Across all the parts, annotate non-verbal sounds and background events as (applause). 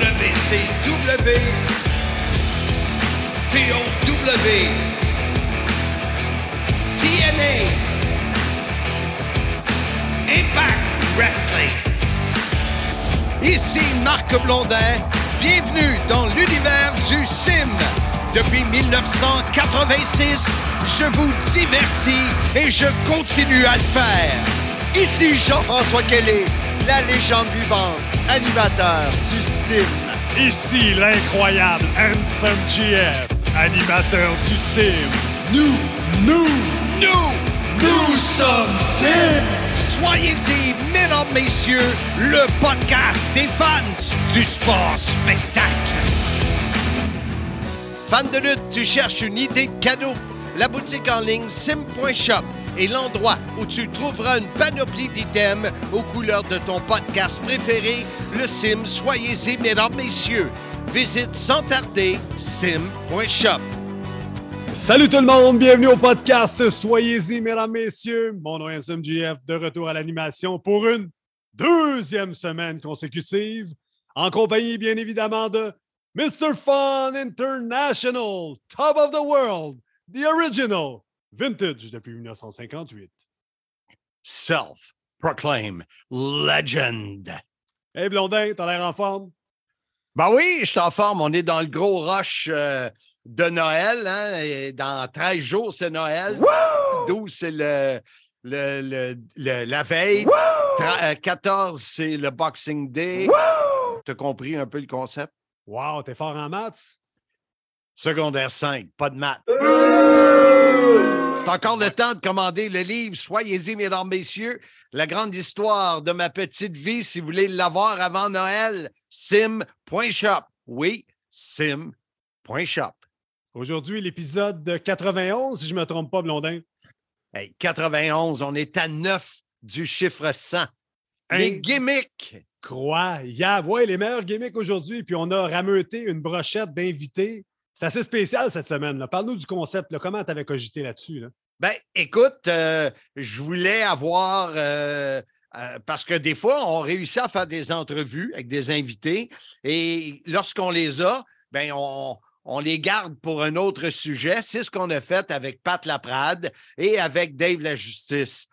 WCW, TOW, TNA, Impact Wrestling. Ici Marc Blondin, bienvenue dans l'univers du sim. Depuis 1986, je vous divertis et je continue à le faire. Ici Jean-François Kelly, la légende vivante, animateur du sim. Ici l'incroyable Handsome GF, animateur du sim. Nous, nous, nous, nous sommes Sim! Soyez-y, mesdames, messieurs, le podcast des fans du sport spectacle. Fan de lutte, tu cherches une idée de cadeau? La boutique en ligne sim.shop est l'endroit où tu trouveras une panoplie d'items aux couleurs de ton podcast préféré, le sim. Soyez-y, mesdames, messieurs. Visite sans tarder sim.shop. Salut tout le monde, bienvenue au podcast Soyez-y, mesdames, messieurs. Mon nom est SMGF, de retour à l'animation pour une deuxième semaine consécutive, en compagnie bien évidemment de Mr. Fun International, Top of the World, The Original, Vintage depuis 1958. Self-proclaimed legend. Hey Blondin, t'as l'air en forme? Ben oui, je suis en forme. On est dans le gros rush euh, de Noël. Hein? et dans 13 jours, c'est Noël. 12, c'est le, le- le- le- la veille. Tra- euh, 14, c'est le Boxing Day. Tu as compris un peu le concept? Wow, t'es fort en maths? Secondaire 5, pas de maths. C'est encore le temps de commander le livre Soyez-y, mesdames, messieurs. La grande histoire de ma petite vie, si vous voulez l'avoir avant Noël, sim.shop. Oui, sim.shop. Aujourd'hui, l'épisode de 91, si je ne me trompe pas, Blondin. Hey, 91, on est à 9 du chiffre 100. Les gimmicks. Incroyable. Ouais, les meilleurs gimmicks aujourd'hui. Puis on a rameuté une brochette d'invités. C'est assez spécial cette semaine. Parle-nous du concept. là. Comment tu avais cogité là-dessus? Là? Ben, écoute, euh, je voulais avoir. euh, euh, parce que des fois, on réussit à faire des entrevues avec des invités et lorsqu'on les a, ben, on, on les garde pour un autre sujet. C'est ce qu'on a fait avec Pat Laprade et avec Dave La Justice.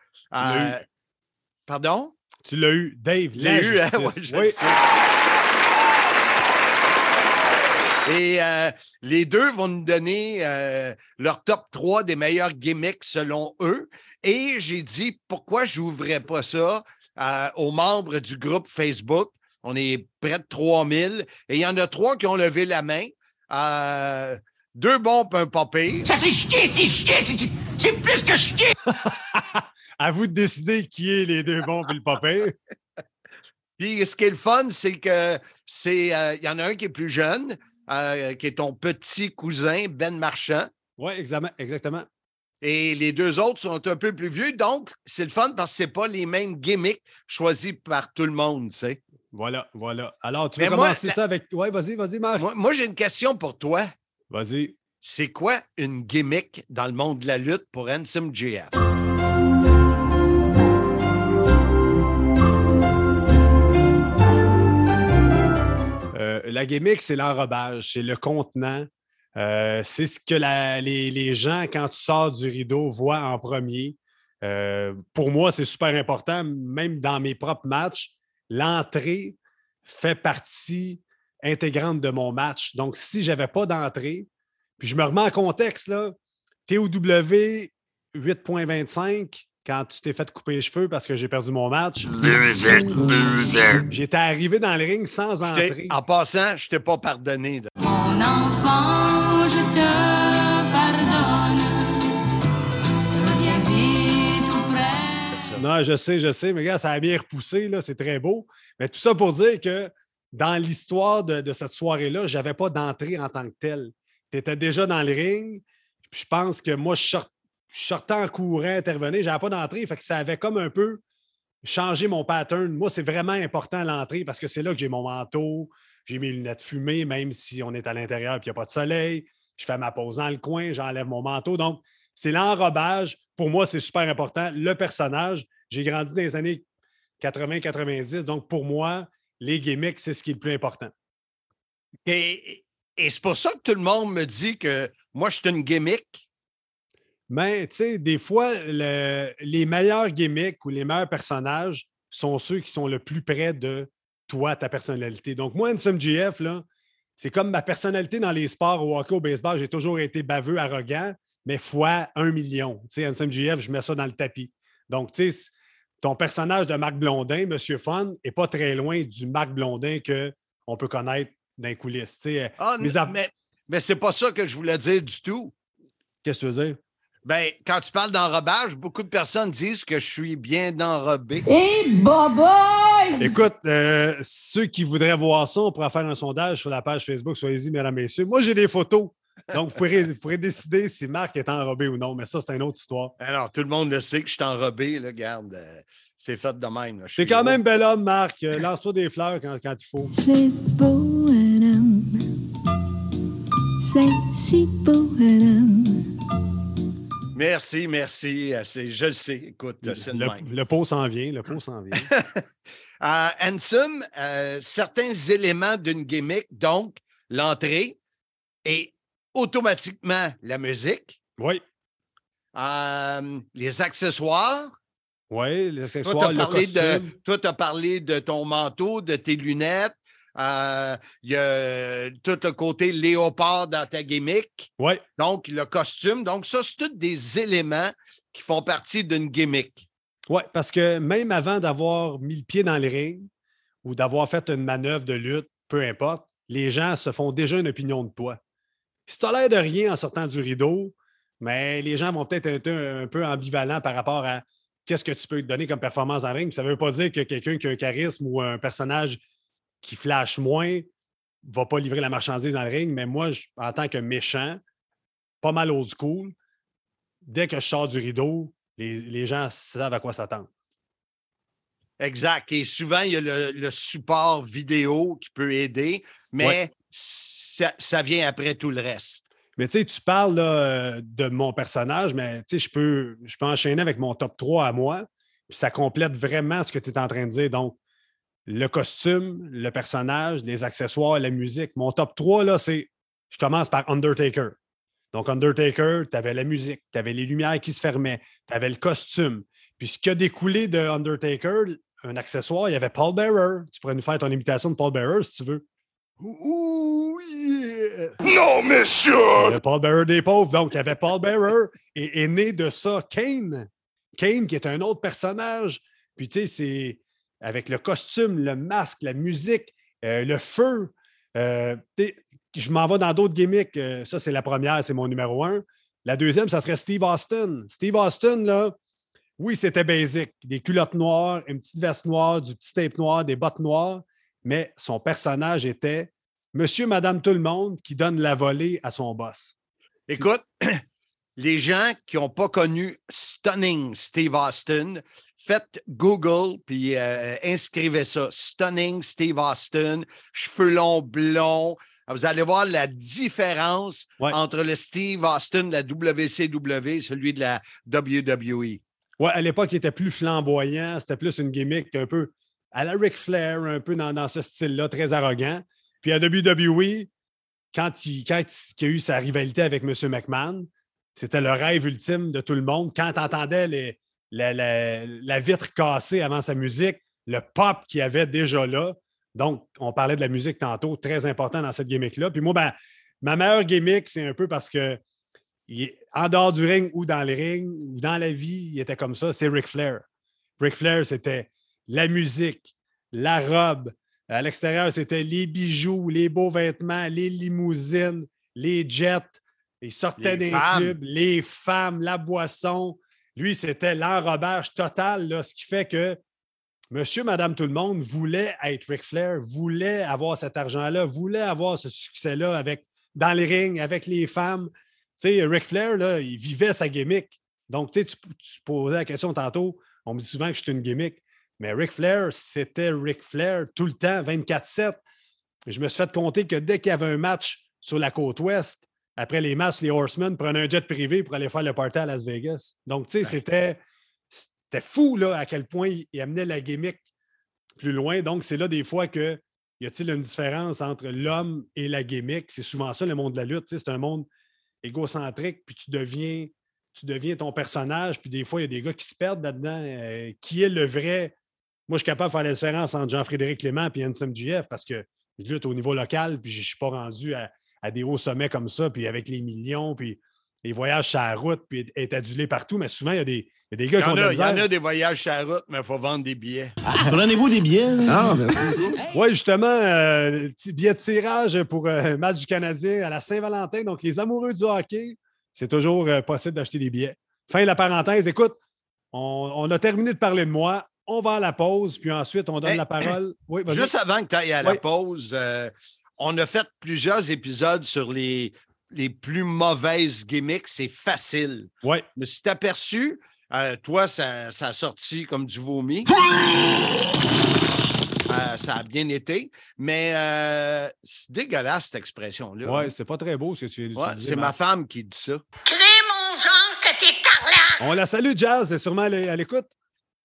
pardon? Tu l'as eu, Dave. La l'ai eu, hein? justice. Ouais, je Oui. sais. Et euh, les deux vont nous donner euh, leur top 3 des meilleurs gimmicks selon eux. Et j'ai dit pourquoi je n'ouvrais pas ça euh, aux membres du groupe Facebook? On est près de 3000 et il y en a trois qui ont levé la main. Euh, deux bons, un pas pire. Ça c'est chier, c'est chier, c'est- c'est plus que chier. (laughs) À vous de décider qui est les deux bons et le pas pire. Puis ce qui est le fun, c'est que c'est euh, il y en a un qui est plus jeune, euh, qui est ton petit cousin, Ben Marchand. Oui, exactement. exactement. Et les deux autres sont un peu plus vieux. Donc, c'est le fun parce que ce n'est pas les mêmes gimmicks choisis par tout le monde. tu sais. Voilà, voilà. Alors, tu veux Mais commencer ça avec. Oui, vas-y, vas-y, Marc. Moi, moi, j'ai une question pour toi. Vas-y. C'est quoi une gimmick dans le monde de la lutte pour Handsome GF? La gimmick, c'est l'enrobage, c'est le contenant. Euh, c'est ce que les, gens, quand tu sors du rideau, voient en premier. Euh, pour moi, c'est super important, même dans mes propres matchs. L'entrée fait partie intégrante de mon match. Donc, si je n'avais pas d'entrée, puis je me remets en contexte, TOW 8.25, quand tu t'es fait couper les cheveux parce que j'ai perdu mon match, Loser, loser. j'étais arrivé dans le ring sans entrée. En passant, je ne t'ai pas pardonné. de- Mon enfant, je te pardonne. Reviens vite tout près. Non, je sais, je sais, mais regarde, ça a bien repoussé, là, c'est très beau. Mais tout ça pour dire que dans l'histoire de, de cette soirée-là, je n'avais pas d'entrée en tant que telle. Tu étais déjà dans le ring. Puis je pense que moi, je, sort- je sortais en courant, intervenir. Je n'avais pas d'entrée. Fait que ça avait comme un peu changé mon pattern. Moi, c'est vraiment important l'entrée parce que c'est là que j'ai mon manteau, j'ai mes lunettes fumées, même si on est à l'intérieur et qu'il n'y a pas de soleil. Je fais ma pause dans le coin, j'enlève mon manteau. Donc, c'est l'enrobage. Pour moi, c'est super important. Le personnage, j'ai grandi dans les années 80-90. Donc, pour moi, les gimmicks, c'est ce qui est le plus important. Et, et c'est pour ça que tout le monde me dit que moi, je suis une gimmick. Mais, tu sais, des fois, le- les meilleurs gimmicks ou les meilleurs personnages sont ceux qui sont le plus près de toi, ta personnalité. Donc, moi, Handsome GF, là, c'est comme ma personnalité dans les sports, au hockey, au baseball, j'ai toujours été baveux, arrogant, mais fois un million. Tu sais, Handsome GF, je mets ça dans le tapis. Donc, tu sais, ton personnage de Marc Blondin, Monsieur Fun, n'est pas très loin du Marc Blondin qu'on peut connaître dans les coulisses. Tu sais, Ah, Mis à- mais, mais c'est pas ça que je voulais dire du tout. Qu'est-ce que tu veux dire? Ben, quand tu parles d'enrobage, beaucoup de personnes disent que je suis bien enrobé. Et boboy! Écoute, euh, ceux qui voudraient voir ça, on pourra faire un sondage sur la page Facebook. Soyez-y, mesdames, messieurs. Moi, j'ai des photos. Donc, vous pourrez, vous pourrez décider si Marc est enrobé ou non, mais ça, c'est une autre histoire. Alors, tout le monde le sait que je suis enrobé, là, garde. euh, c'est fait de même. suis quand beau. même bel homme, Marc. Euh, Lance-toi des fleurs quand, quand il faut. C'est beau un homme. C'est si beau un homme. Merci, merci. euh, je le sais. Écoute, c'est le Le, le pot s'en vient, le pot s'en vient. (laughs) Euh, euh, certains éléments d'une gimmick, donc l'entrée et automatiquement la musique, Oui, euh, les accessoires. oui, les Toi, tu accessoires, as, parlé de ton manteau, de tes lunettes. Euh, Il y a tout le côté léopard dans ta gimmick. Oui, Donc, le costume. Donc, ça, c'est tous des éléments qui font partie d'une gimmick. oui, parce que même avant d'avoir mis le pied dans le ring ou d'avoir fait une manœuvre de lutte, peu importe, les gens se font déjà une opinion de toi. Si tu as l'air de rien en sortant du rideau, mais les gens vont peut-être être un, un peu ambivalents par rapport à qu'est-ce que tu peux te donner comme performance en ring. Ça ne veut pas dire que quelqu'un qui a un charisme ou un personnage qui flash moins ne va pas livrer la marchandise dans le ring. Mais moi, je- en tant que méchant, pas mal old school, dès que je sors du rideau, les, les gens savent à quoi s'attendre. Exact. Et souvent, il y a le, le support vidéo qui peut aider, mais Ouais. ça, ça vient après tout le reste. Mais tu sais, tu parles là, de mon personnage, mais tu sais, je peux, je peux enchaîner avec mon top 3 à moi, puis ça complète vraiment ce que tu es en train de dire. Donc, le costume, le personnage, les accessoires, la musique. Mon top 3, là, c'est. Je commence par Undertaker. Donc, Undertaker, tu avais la musique, tu avais les lumières qui se fermaient, tu avais le costume. Puis, ce qui a découlé de Undertaker, un accessoire, il y avait Paul Bearer. Tu pourrais nous faire ton imitation de Paul Bearer si tu veux. Ouh, yeah! Non, monsieur! Le Paul Bearer des pauvres. Donc, il y avait Paul Bearer et est né de ça Kane. Kane, qui est un autre personnage. Puis, tu sais, c'est avec le costume, le masque, la musique, euh, le feu. Euh, je m'en vais dans d'autres gimmicks. Euh, ça, c'est la première, c'est mon numéro un. La deuxième, ça serait Steve Austin. Steve Austin, là, oui, c'était basic. Des culottes noires, une petite veste noire, du petit tape noir, des bottes noires. Mais son personnage était Monsieur, Madame, tout le monde qui donne la volée à son boss. Écoute, les gens qui n'ont pas connu Stunning Steve Austin, faites Google puis euh, inscrivez ça. Stunning Steve Austin, cheveux longs blonds. Vous allez voir la différence Ouais. entre le Steve Austin de la WCW et celui de la. WWE. Ouais, à l'époque, il était plus flamboyant. C'était plus une gimmick un peu à la Ric Flair, un peu dans, dans ce style-là, très arrogant. Puis à WWE, quand il, quand il y a eu sa rivalité avec M. McMahon, c'était le rêve ultime de tout le monde. Quand tu entendais les- la, vitre cassée avant sa musique, le pop qu'il y avait déjà là. Donc, on parlait de la musique tantôt, très important dans cette gimmick-là. Puis moi, ben, ma meilleure gimmick, c'est un peu parce que en dehors du ring ou dans le ring ou dans la vie, il était comme ça, c'est Ric Flair. Ric Flair, c'était la musique, la robe. À l'extérieur, c'était les bijoux, les beaux vêtements, les limousines, les jets. Il sortait des femmes. clubs, les femmes, la boisson. Lui, c'était l'enrobage total, là, ce qui fait que Monsieur, madame, tout le monde voulait être Ric Flair, voulait avoir cet argent-là, voulait avoir ce succès-là avec, dans les rings, avec les femmes. Tu sais, Ric Flair, là, il vivait sa gimmick. Donc, tu, tu posais la question tantôt, on me dit souvent que je suis une gimmick, mais Ric Flair, c'était Ric Flair tout le temps, 24-7. Je me suis fait compter que dès qu'il y avait un match sur la côte ouest, après les matchs, les Horsemen prenaient un jet privé pour aller faire le party à Las Vegas. Donc, tu sais, c'était c'était fou là, à quel point il, il amenait la gimmick plus loin. Donc, c'est là des fois que y a-t-il une différence entre l'homme et la gimmick? C'est souvent ça le monde de la lutte. tu sais, C'est un monde égocentrique, puis tu deviens, tu deviens ton personnage, puis des fois, il y a des gars qui se perdent là-dedans. Euh, qui est le vrai? Moi, je suis capable de faire la différence entre Jean-Frédéric Clément et NSMGF parce que je lutte au niveau local, puis je ne suis pas rendu à, à des hauts sommets comme ça, puis avec les millions, puis les voyages sur la route, puis être adulé partout. Mais souvent, il y a des, il y a des gars Il y, qui ont il y en a des voyages sur la route, mais il faut vendre des billets. Prenez-vous des billets? Ah, merci. (laughs) Oui, justement, euh, petit billet de tirage pour euh, match du Canadien à la Saint-Valentin. Donc, les amoureux du hockey, c'est toujours euh, possible d'acheter des billets. Fin de la parenthèse. Écoute, on, on a terminé de parler de moi. On va à la pause, puis ensuite, on donne Hey, la parole. (clears throat) Oui, vas-y. Juste avant que tu ailles à la pause, euh, on a fait plusieurs épisodes sur les, les plus mauvaises gimmicks. C'est facile. Ouais. Mais si tu aperçu, euh, toi, ça, ça a sorti comme du vomi. (laughs) Euh, ça a bien été. Mais euh, c'est dégueulasse, cette expression-là. Ouais, c'est pas très beau ce que tu viens Ouais, d'utiliser. c'est ma femme qui dit ça. Crée mon genre que t'es parlant! On la salue, Jazz. C'est sûrement à l'écoute.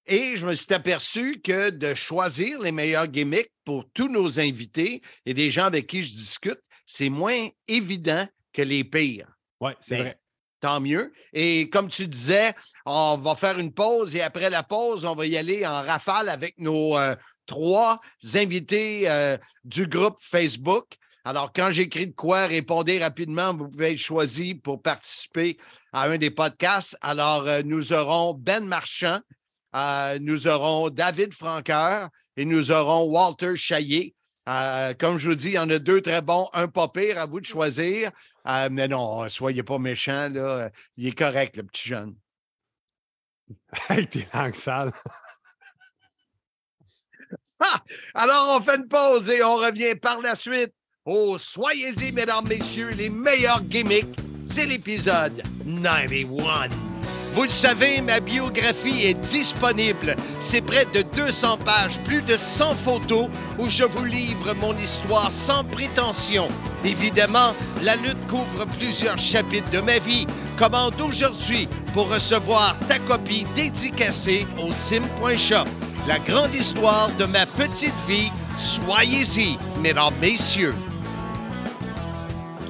Et je me suis aperçu que de choisir les meilleurs gimmicks pour tous nos invités et des gens avec qui je discute, c'est moins évident que les pires. Oui, c'est vrai. Tant mieux. Et comme tu disais, on va faire une pause et après la pause, on va y aller en rafale avec nos euh, trois invités euh, du groupe Facebook. Alors, quand j'écris de quoi, répondez rapidement. Vous pouvez être choisi pour participer à un des podcasts. Alors, euh, nous aurons Ben Marchand, euh, nous aurons David Franqueur et nous aurons Walter Chaillé. Euh, comme je vous dis, il y en a deux très bons, un pas pire, à vous de choisir. Euh, mais non, soyez pas méchants, là. Il est correct, le petit jeune. (laughs) Avec tes langues sales. (laughs) Alors, on fait une pause et on revient par la suite. Oh, soyez-y, mesdames, messieurs, les meilleurs gimmicks. C'est l'épisode 91. Vous le savez, ma biographie est disponible. C'est près de 200 pages, plus de 100 photos où je vous livre mon histoire sans prétention. Évidemment, la lutte couvre plusieurs chapitres de ma vie. Commande aujourd'hui pour recevoir ta copie dédicacée au sim.shop. La grande histoire de ma petite vie. Soyez-y, mesdames, messieurs.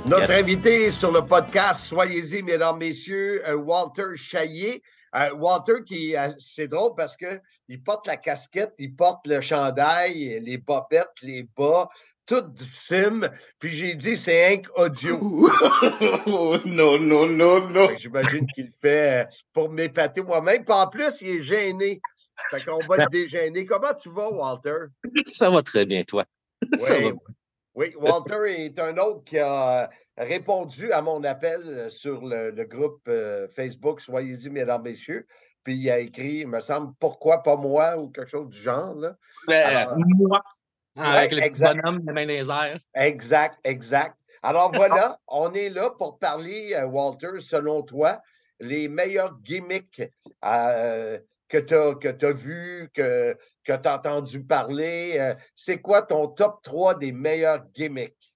Notre Yes. invité sur le podcast, soyez-y, mesdames, messieurs, euh, Walter Chaillé. Euh, Walter, qui est assez drôle parce qu'il porte la casquette, il porte le chandail, les bobettes, les bas, tout du sim. Puis j'ai dit, c'est Inc audio. (laughs) non, non, non, non. Que J'imagine qu'il le fait euh, pour m'épater moi-même. Puis en plus, il est gêné. Fait qu'on va le dégêner. Comment tu vas, Walter? Ça va très bien, toi. Ça Oui, va. Oui, Walter est un autre qui a répondu à mon appel euh, sur le, le groupe euh, Facebook Soyez-y, mesdames, messieurs. Puis il a écrit, il me semble, pourquoi pas moi ou quelque chose du genre. Là. Alors, moi, avec le petit exact. mains les airs. Exact, exact. Alors (laughs) voilà, on est là pour parler, euh, Walter, selon toi, les meilleurs gimmicks euh, que tu as, que as vus, que, que tu as entendu parler. Euh, C'est quoi ton top 3 des meilleurs gimmicks?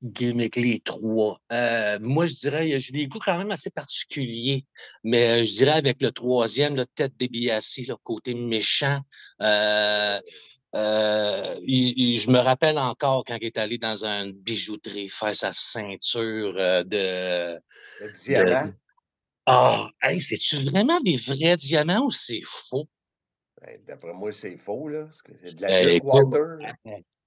Gimmick, les trois. Euh, moi, je dirais, j'ai des goûts quand même assez particuliers, mais euh, je dirais avec le troisième, la tête DiBiase, le côté méchant. Euh, euh, il- il- je me rappelle encore quand il est allé dans une bijouterie faire sa ceinture de. Le diamant? Ah, hey, c'est-tu vraiment des vrais diamants ou c'est faux? Ben, D'après moi, c'est faux, là. C'est de la Ben, Walter.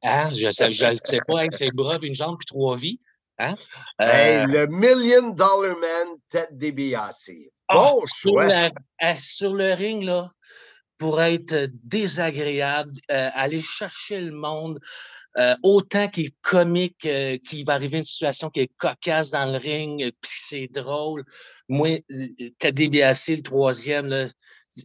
Hein, je le sais pas, hey, c'est le bras, une jambe, puis trois vies. Hein? Hey, Euh, le Million Dollar Man, Ted DiBiase. Ah, Bon sur, choix. la- euh, sur le ring, là, pour être euh, désagréable, euh, aller chercher le monde, euh, autant qu'il est comique, euh, qu'il va arriver une situation qui est cocasse dans le ring, euh, puis c'est drôle. Moi, Ted DiBiase, le troisième, là,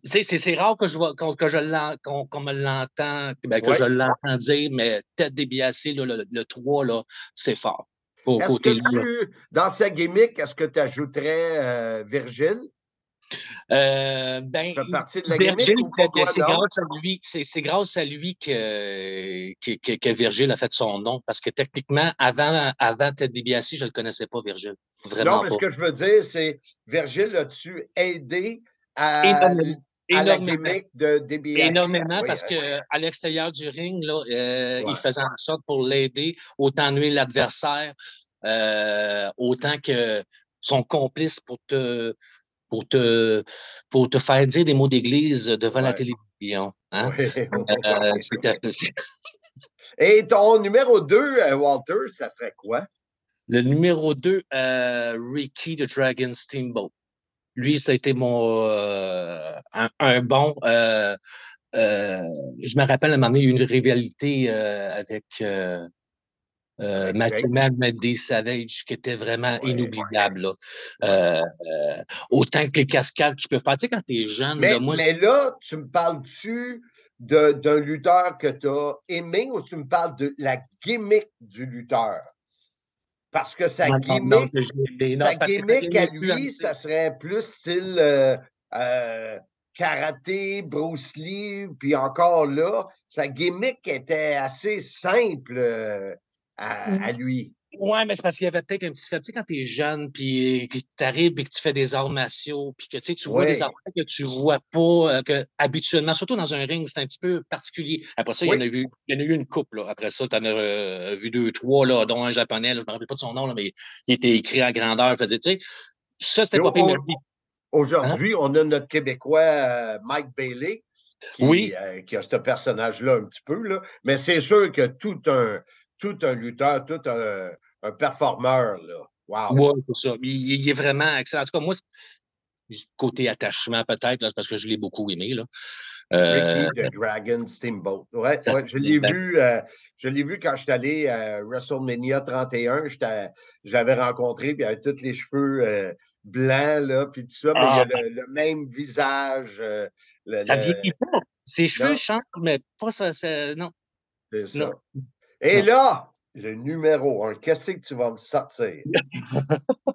c'est c'est- c'est rare que je, qu'on- que je qu'on qu'on me l'entend, ben, que Ouais. je l'entends dire, mais Ted là, le, le 3, là, c'est fort. Pour Est-ce côté que lui, là. tu, dans sa gimmick, est-ce que tu ajouterais Virgile? Euh, ben, c'est- grâce à lui, c'est c'est grâce à lui que, que, que, a fait son nom. Parce que techniquement, avant, avant Ted DiBiase, je ne le connaissais pas, Virgile. Vraiment Non, mais pas. ce que je veux dire, c'est Virgile, as-tu aidé à, Énormément. à la Énormément. gimmick de DBS? Énormément Oui, parce euh, que à l'extérieur du ring, là, euh, Ouais. il faisait en sorte pour l'aider, autant nuire l'adversaire, euh, autant que son complice pour te, pour te, pour te faire dire des mots d'église devant la Ouais. télévision. Hein? oui. Euh, (laughs) Et ton numéro 2, Walter, ça serait quoi? le numéro 2, Ricky the Dragon Steamboat. Lui, ça a été mon euh, un, un bon. euh, euh, je me rappelle à un moment donné, il y a eu une rivalité euh, avec euh. Man, Matt Savage, qui était vraiment Ouais. inoubliable. Là. Euh, euh, autant que les cascades qu'il peut faire. Tu sais, quand t'es jeune, Mais, là, moi, mais là, tu me parles-tu d'un lutteur que tu as aimé ou tu me parles de la gimmick du lutteur? Parce que sa non, gimmick, non, sa gimmick à lui, ça serait plus style euh, karaté, Bruce Lee, puis encore là, sa gimmick était assez simple à, à lui. Ouais, mais c'est parce qu'il y avait peut-être un petit fait. Tu sais, quand t'es jeune, puis que t'arrives et que tu fais des arts martiaux, puis que tu sais, tu vois Ouais. des affaires que tu vois pas, euh, que habituellement, surtout dans un ring, c'est un petit peu particulier. Après ça, il y en a eu, il y en a eu une coupe, là. Après ça, t'en as euh, vu deux, trois, là, dont un japonais, là, je me rappelle pas de son nom, là, mais il était écrit à grandeur. Je faisais, tu sais, ça, c'était pas pire, lui, Aujourd'hui, on a notre Québécois euh, Mike Bailey qui, Oui. euh, qui a ce personnage-là un petit peu, là. mais c'est sûr que tout un, tout un lutteur, tout un, un performeur, là. Wow! Ouais, c'est ça. Il, il est vraiment excellent. En tout cas, moi, côté attachement, peut-être, parce que je l'ai beaucoup aimé, là. Euh, Ricky the Dragon Steamboat. Ouais, ouais, je l'ai vu, euh, je l'ai vu quand je suis allé à WrestleMania 31. j'étais- Je l'avais rencontré, puis il avait tous les cheveux euh, blancs, là, puis tout ça, mais Ah, il a le, le même visage. euh, le- ça le- vieillit pas. Ses cheveux Non. changent, mais pas ça. ça- non. c'est ça. non. Et là, le numéro un, qu'est-ce que tu vas me sortir? (laughs)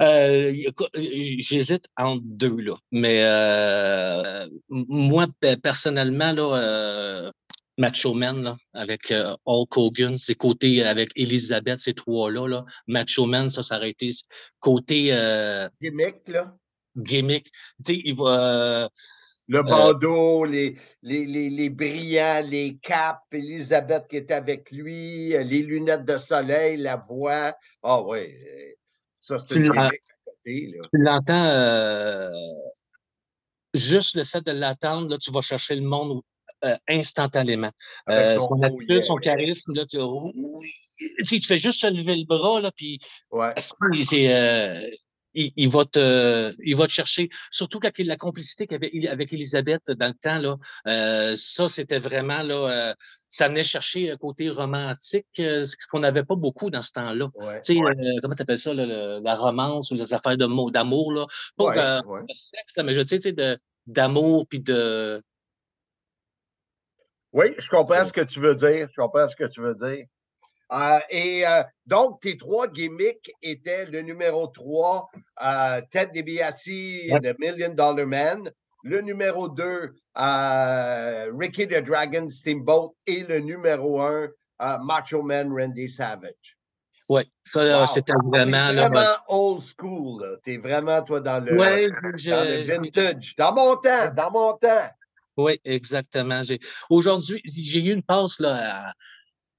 Euh, J'hésite entre deux, là. Mais euh, moi, pe- personnellement, là, euh, Macho Man, là, avec Hulk Hogan, c'est côté avec Elisabeth, ces trois-là, là. Macho Man, ça, ça aurait été côté Gimmick, là? gimmick. Tu sais, il va. Euh, Le bandeau, les, les, les, les brillants, les capes, Elisabeth qui était avec lui, euh, les lunettes de soleil, la voix. Ah oui, euh, ça c'est une à côté, là. tu l'entends, euh, juste le fait de l'attendre, là, tu vas chercher le monde euh, instantanément. Euh, son son oh attitude, yeah, son charisme, là, tu, oui. Tu sais, tu fais juste se lever le bras, là, puis Ouais. c'est, euh, il, il va te, il va te chercher. Surtout quand il- la complicité qu'il avait avec Elisabeth dans le temps, là, euh, ça, c'était vraiment, là, euh, ça venait chercher un côté romantique, euh, ce qu'on n'avait pas beaucoup dans ce temps-là. Ouais. Tu sais, euh, comment tu appelles ça, là, le- la romance ou les affaires d'amour, là? Pas Ouais, ouais. de sexe, mais je veux dire, tu sais, de- d'amour puis de. Oui, je comprends ce que tu veux dire. Je comprends ce que tu veux dire. Euh, et euh, donc, tes trois gimmicks étaient le numéro 3, euh, Ted DiBiase, Ouais. The Million Dollar Man. Le numéro 2, Ricky the Dragon Steamboat. Et le numéro 1, Macho Man Randy Savage. Ouais, ça, Wow. c'était T'es vraiment. là, vraiment old school. là. T'es vraiment, toi, dans le, ouais, dans le je- vintage. Dans mon temps, dans mon temps. Oui, exactement. J'ai- Aujourd'hui, j'ai eu une passe là,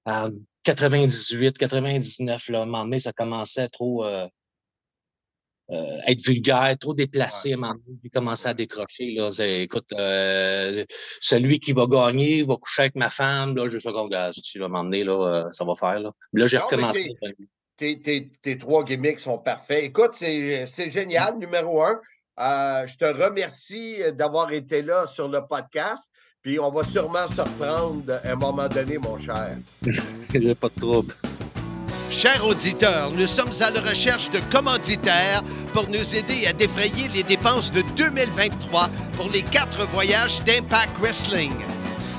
à, à 98, 99. Là, à un moment donné, ça commençait à trop euh, euh, être vulgaire, trop déplacé. À un moment donné, j'ai commencé à décrocher. Là. Écoute, euh, celui qui va gagner va coucher avec ma femme. Là, je qu'on gars, tu là, à un moment donné, là, ça va faire. Là, là j'ai recommencé. Tes, tes- tes trois gimmicks sont parfaits. Écoute, c'est génial, numéro un. Je te remercie d'avoir été là sur le podcast. Puis on va sûrement se reprendre à un moment donné, mon cher. (laughs) Il n'y a pas de trouble. Chers auditeurs, nous sommes à la recherche de commanditaires pour nous aider à défrayer les dépenses de 2023 pour les quatre voyages d'Impact Wrestling.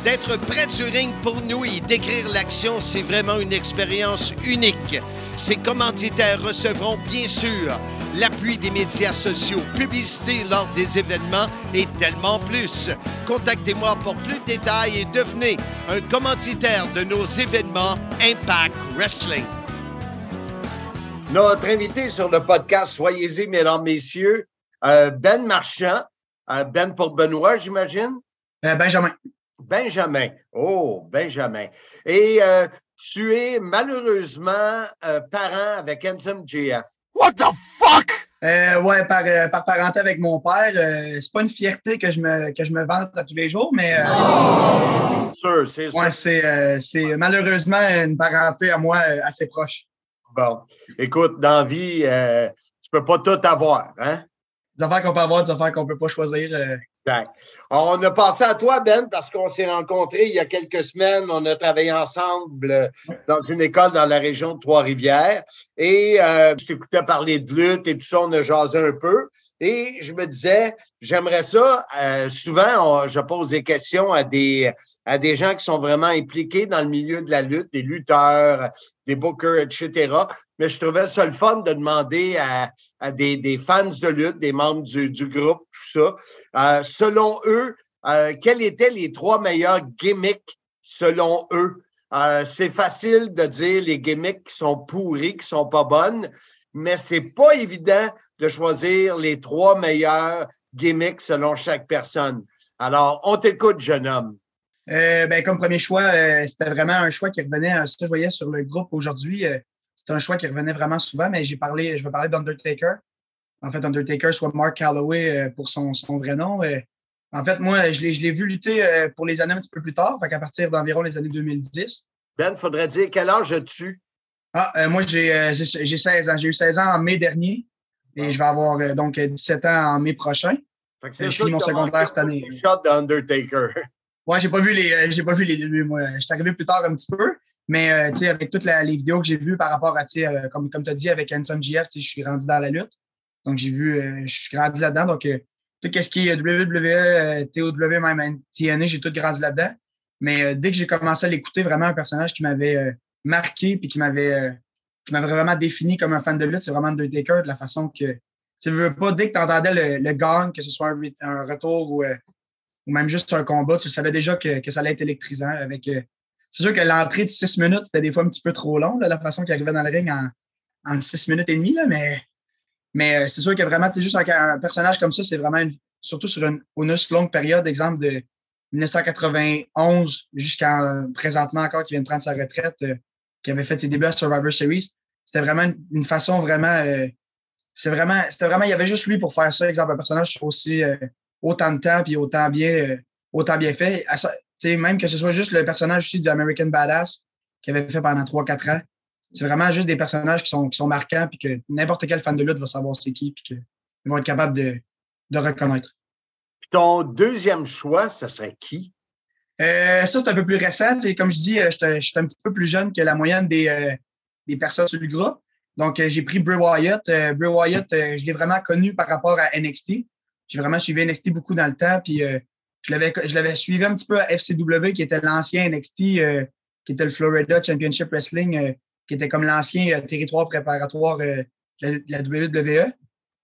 D'être près du ring pour nous et d'écrire l'action, c'est vraiment une expérience unique. Ces commanditaires recevront bien sûr l'appui des médias sociaux, publicité lors des événements et tellement plus. Contactez-moi pour plus de détails et devenez un commanditaire de nos événements Impact Wrestling. Notre invité sur le podcast, soyez-y, mesdames, messieurs, euh, Ben Marchand. Euh, ben pour Benoît, j'imagine? Euh, Benjamin. Benjamin. Oh, Benjamin. Et euh, tu es malheureusement euh, parent avec Ensom JF. What the fuck? Euh, ouais, par, euh, par parenté avec mon père. Euh, c'est pas une fierté que je me, que je me vante à tous les jours, mais. euh, C'est sûr, c'est sûr. ouais, c'est, euh, c'est malheureusement une parenté à moi euh, assez proche. Bon, écoute, dans la vie, euh, tu peux pas tout avoir, hein? Des affaires qu'on peut avoir, des affaires qu'on peut pas choisir. Exact. On a pensé à toi, Ben, parce qu'on s'est rencontrés il y a quelques semaines. On a travaillé ensemble euh, dans une école dans la région de Trois-Rivières. Et euh, je t'écoutais parler de lutte et tout ça, on a jasé un peu. Et je me disais, j'aimerais ça. euh, souvent, on- je pose des questions à des, à des gens qui sont vraiment impliqués dans le milieu de la lutte, des lutteurs, des bookers, etc. Mais je trouvais ça le fun de demander à, à des, des fans de lutte, des membres du, du groupe, tout ça, euh, selon eux, euh, quels étaient les trois meilleurs gimmicks selon eux? Euh, c'est facile de dire les gimmicks qui sont pourris, qui sont pas bonnes, mais c'est pas évident de choisir les trois meilleurs gimmicks selon chaque personne. Alors, on t'écoute, jeune homme. Euh, ben, comme premier choix, euh, c'était vraiment un choix qui revenait, euh, ce que je voyais sur le groupe aujourd'hui, euh, c'est un choix qui revenait vraiment souvent, mais j'ai parlé, je vais parler d'Undertaker. En fait, Undertaker, soit Mark Calloway euh, pour son, son vrai nom. euh, en fait, moi, je l'ai, je l'ai vu lutter euh, pour les années un petit peu plus tard, fait qu'à partir d'environ les années 2010. Ben, faudrait dire quel âge as-tu? Ah, euh, moi, j'ai, euh, j'ai, j'ai 16 ans. J'ai eu 16 ans en mai dernier et je vais avoir euh, donc euh, 17 ans en mai prochain. Fait que Je finis mon secondaire cette année. shot d'Undertaker. Ouais, j'ai pas vu les, euh, j'ai pas vu les débuts, moi. Je suis arrivé plus tard un petit peu, mais euh, tu sais, avec toutes les vidéos que j'ai vues par rapport à, euh, comme, comme as dit, avec Anson GF, je suis rendu dans la lutte. Donc, j'ai vu, euh, je suis grandi là-dedans. Donc, euh, tout ce qui est WWE, euh, TOW, même TNA, j'ai tout grandi là-dedans. Mais euh, dès que j'ai commencé à l'écouter, vraiment un personnage qui m'avait euh, marqué puis qui m'avait euh, qui m'avait vraiment défini comme un fan de lutte, c'est vraiment Undertaker, de la façon que tu veux pas, dès que tu entendais le, le gong, que ce soit un, un retour ou, euh, ou même juste un combat, tu savais déjà que, que ça allait être électrisant. Avec, euh, c'est sûr que l'entrée de six minutes, c'était des fois un petit peu trop long, la façon qu'il arrivait dans le ring en, en six minutes et demie, là, mais, mais euh, c'est sûr que vraiment, sais, juste un, personnage comme ça, c'est vraiment, surtout sur une, une longue période, exemple de 1991 jusqu'à présentement encore, qui vient de prendre sa retraite, euh, qui avait fait ses débuts à Survivor Series. C'était vraiment une, façon vraiment. c'est vraiment. C'était vraiment. Il y avait juste lui pour faire ça. Exemple, un personnage aussi autant de temps puis autant bien, euh, autant bien fait. Même que ce soit juste le personnage aussi du American Badass qu'il avait fait pendant 3-4 ans. C'est vraiment juste des personnages qui sont, qui sont marquants puis que n'importe quel fan de lutte va savoir c'est qui puis qu'ils vont être capables de, de reconnaître. Puis ton deuxième choix, ça serait qui? Euh, ça, c'est un peu plus récent. Comme je dis, euh, j'étais j'étais un petit peu plus jeune que la moyenne des, euh, des personnes sur le groupe. Donc, j'ai pris Bray Wyatt. Euh, Bray Wyatt, je l'ai vraiment connu par rapport à NXT. J'ai vraiment suivi NXT beaucoup dans le temps. Puis, euh, je l'avais je l'avais suivi un petit peu à FCW, qui était l'ancien NXT, euh, qui était le Florida Championship Wrestling, euh, qui était comme l'ancien euh, territoire préparatoire euh, de la, de la WWE.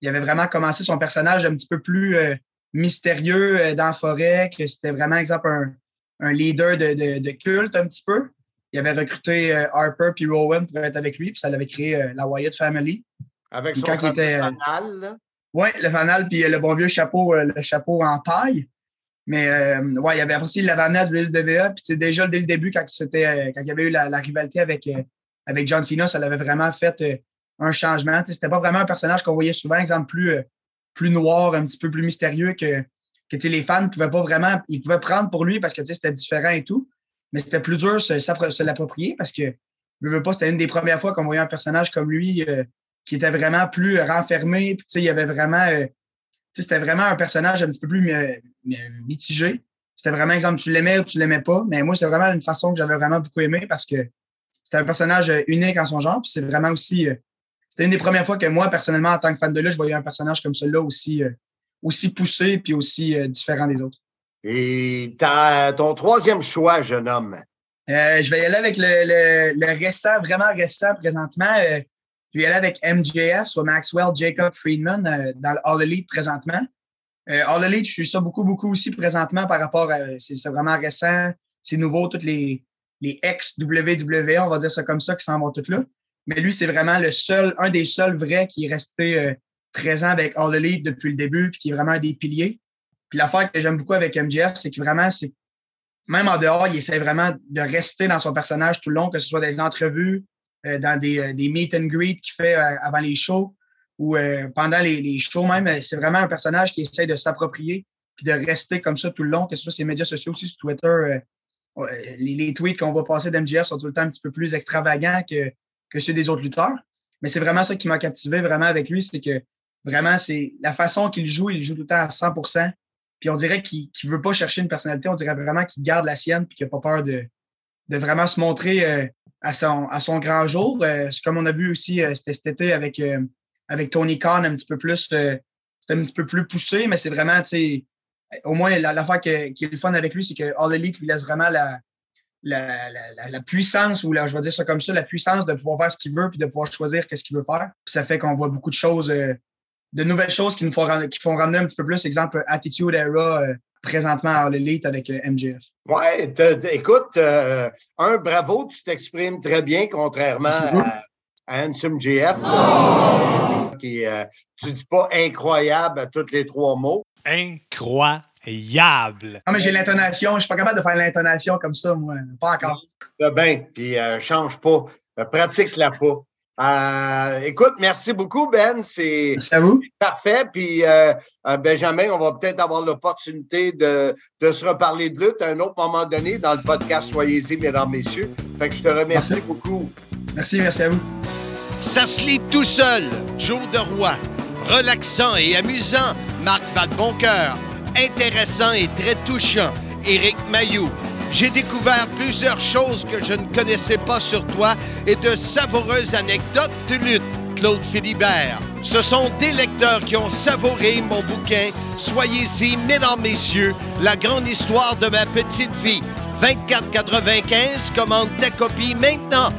Il avait vraiment commencé son personnage un petit peu plus euh, mystérieux euh, dans la forêt, que c'était vraiment, exemple, un, un leader de, de, de culte un petit peu. Il avait recruté euh, Harper puis Rowan pour être avec lui, puis ça l'avait créé euh, la Wyatt Family. Avec son quand il fameux était, là? Oui, le fanal, puis euh, le bon vieux chapeau, euh, le chapeau en paille. Mais euh, ouais, il y avait aussi la vanade de WWE. Puis déjà dès le début, quand, c'était, euh, quand il y avait eu la, rivalité avec, avec John Cena, ça l'avait vraiment fait un changement. C'était pas vraiment un personnage qu'on voyait souvent, exemple, plus, plus noir, un petit peu plus mystérieux que, que les fans pouvaient pas vraiment. Ils pouvaient prendre pour lui parce que c'était différent et tout. Mais c'était plus dur de se, se l'approprier parce que je veux pas, c'était une des premières fois qu'on voyait un personnage comme lui qui était vraiment plus euh, renfermé. Puis, il y avait vraiment. euh, c'était vraiment un personnage un petit peu plus mitigé. C'était vraiment, exemple, tu l'aimais ou tu l'aimais pas. Mais moi, c'est vraiment une façon que j'avais vraiment beaucoup aimé parce que c'est un personnage euh, unique en son genre. Puis c'est vraiment aussi. euh, c'était une des premières fois que moi, personnellement, en tant que fan de lutte, je voyais un personnage comme celui-là aussi, euh, aussi poussé puis aussi différent des autres. Et ton troisième choix, jeune homme? Je vais y aller avec le, le, le récent, vraiment récent présentement. Je vais aller avec MJF, soit Maxwell Jacob Friedman, euh, dans le All Elite présentement. Euh, All Elite, je suis ça beaucoup, beaucoup aussi présentement par rapport à. C'est vraiment récent, c'est nouveau, toutes les, les ex-WWE, on va dire ça comme ça, qui s'en vont toutes là. Mais lui, c'est vraiment le seul, un des seuls vrais qui est resté euh, présent avec All Elite depuis le début, puis qui est vraiment un des piliers. Puis l'affaire que j'aime beaucoup avec MJF, c'est que vraiment, c'est même en dehors, il essaie vraiment de rester dans son personnage tout le long, que ce soit dans des entrevues, dans des, euh, des meet and greet qu'il fait euh, avant les shows ou euh, pendant les, les shows même. Euh, C'est vraiment un personnage qui essaie de s'approprier puis de rester comme ça tout le long, que ce soit ses médias sociaux aussi, sur Twitter. euh, euh, les, les tweets qu'on voit passer d'MJF sont tout le temps un petit peu plus extravagants que, que ceux des autres lutteurs. Mais c'est vraiment ça qui m'a captivé vraiment avec lui, c'est que vraiment, c'est la façon qu'il joue, il joue tout le temps à 100% puis on dirait qu'il ne veut pas chercher une personnalité, on dirait vraiment qu'il garde la sienne puis qu'il n'a pas peur de, de vraiment se montrer euh, à, son, à son grand jour. Euh, comme on a vu aussi euh, cet été avec, avec Tony Khan, un petit peu plus, c'était un petit peu plus poussé, mais c'est vraiment, au moins la- l'affaire qui est le fun avec lui, c'est que All Elite lui laisse vraiment la, la, la, la- puissance, ou je vais dire ça comme ça, la puissance de pouvoir faire ce qu'il veut puis de pouvoir choisir qu'est-ce qu'il veut faire. Ça fait qu'on voit beaucoup de choses, de nouvelles choses qui nous font, qui font ramener un petit peu plus, exemple, Attitude Era euh, présentement à All Elite avec euh, MJF. Ouais, écoute, euh, un, bravo, tu t'exprimes très bien, contrairement à, à Handsome JF, là, qui, euh, tu dis pas incroyable à tous les trois mots. Incroyable. Non, mais j'ai l'intonation, je suis pas capable de faire l'intonation comme ça, moi. Pas encore. Bien, puis euh, change pas, pratique-la pas. Euh, écoute, merci beaucoup, Ben. C'est Merci à vous. parfait. Puis, euh, euh, Benjamin, on va peut-être avoir l'opportunité de, de se reparler de lutte à un autre moment donné dans le podcast Soyez-y, mesdames, messieurs. Fait que je te remercie Parfait. beaucoup. Merci, merci à vous. Ça se lit tout seul. Joe de Roi. Relaxant et amusant. Marc Falboncoeur. Intéressant et très touchant. Éric Mailloux. J'ai découvert plusieurs choses que je ne connaissais pas sur toi et de savoureuses anecdotes de lutte. Claude Philibert. Ce sont des lecteurs qui ont savouré mon bouquin. Soyez-y, mesdames, messieurs, la grande histoire de ma petite vie. 24,95, commande ta copie maintenant.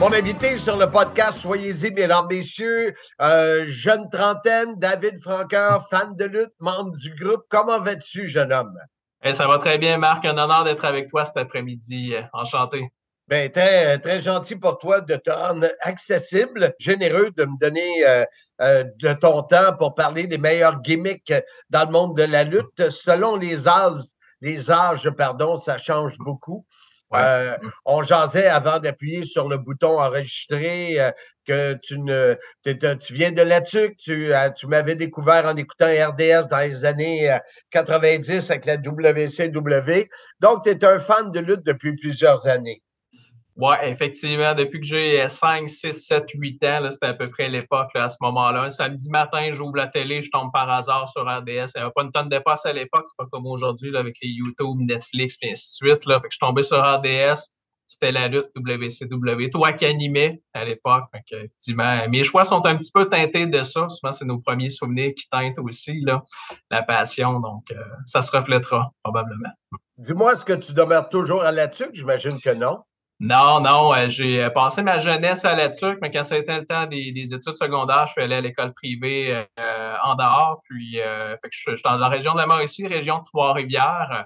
Mon invité sur le podcast, soyez-y, mesdames, messieurs, euh, jeune trentaine, David Franqueur, fan de lutte, membre du groupe. Comment vas-tu, jeune homme? Eh, ça va très bien, Marc. Un honneur d'être avec toi cet après-midi. Euh, Enchanté. Ben, très, très gentil pour toi de te rendre accessible, généreux de me donner euh, euh, de ton temps pour parler des meilleurs gimmicks dans le monde de la lutte. Selon les âges, les âges, pardon, ça change beaucoup. Euh, on jasait avant d'appuyer sur le bouton enregistrer euh, que tu ne tu viens de TUC, tu, euh, tu m'avais découvert en écoutant RDS dans les années euh, 90 avec la WCW. Donc, tu es un fan de lutte depuis plusieurs années. Oui, effectivement, depuis que j'ai 5, 6, 7, 8 ans, c'était à peu près l'époque à ce moment-là. Un samedi matin, j'ouvre la télé, je tombe par hasard sur RDS. Il n'y avait pas une tonne de passes à l'époque, c'est pas comme aujourd'hui avec les YouTube, Netflix, et ainsi de suite. Là. Je suis tombé sur RDS, c'était la lutte WCW. Toi qui animais à l'époque. Effectivement, mes choix sont un petit peu teintés de ça. Souvent, c'est nos premiers souvenirs qui teintent aussi la passion. Donc, euh, ça se reflètera probablement. Dis-moi, est-ce que tu demeures toujours à la TUC? J'imagine que non. Non, non, euh, j'ai euh, passé ma jeunesse à la TUC, mais quand été le temps des, des études secondaires, je suis allé à l'école privée euh, en dehors. Puis, euh, fait que je, je suis dans la région de la Mauricie, région de Trois-Rivières.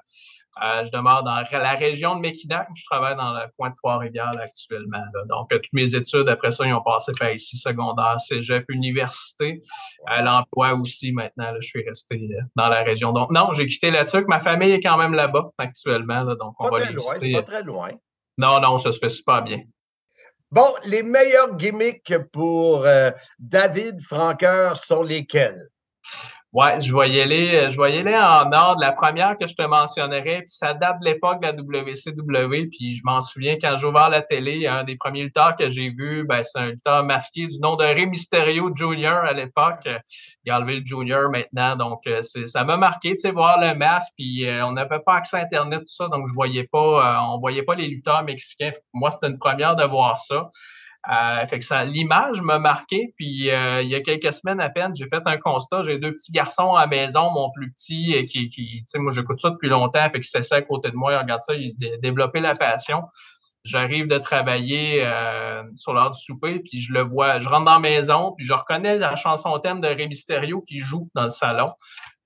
Euh, je demeure dans la région de Méquinac. Je travaille dans le coin de Trois-Rivières actuellement. là. Donc, toutes mes études, après ça, ils ont passé par ici, secondaire, cégep, université. À l'emploi aussi, maintenant, là, je suis resté dans la région. Donc, non, j'ai quitté la TUC. Ma famille est quand même là-bas actuellement. là. donc, on Pas va très les loin, visiter. pas très loin. Non, non, ça se fait super bien. Bon, les meilleurs gimmicks pour euh, David Franqueur sont lesquels? Ouais, je vais y aller, je y aller en ordre. La première que je te mentionnerai, puis ça date de l'époque de la WCW, puis je m'en souviens quand j'ai ouvert la télé, un des premiers lutteurs que j'ai vu, ben, c'est un lutteur masqué du nom de Rey Mysterio Jr. à l'époque. Il a enlevé le Junior maintenant, donc euh, ça m'a marqué, tu sais, voir le masque, puis euh, on n'avait pas accès à Internet, tout ça, donc je voyais pas, euh, on voyait pas les lutteurs mexicains. Moi, c'était une première de voir ça. Euh, fait que l'image m'a marqué. Puis euh, il y a quelques semaines à peine, j'ai fait un constat. J'ai deux petits garçons à la maison, mon plus petit, euh, qui, qui tu sais, moi j'écoute ça depuis longtemps, fait que c'est ça à côté de moi, il regarde ça, il a développé la passion. J'arrive de travailler euh, sur l'heure du souper, puis je le vois, je rentre dans la maison, puis je reconnais la chanson thème de Rey Mysterio qui joue dans le salon.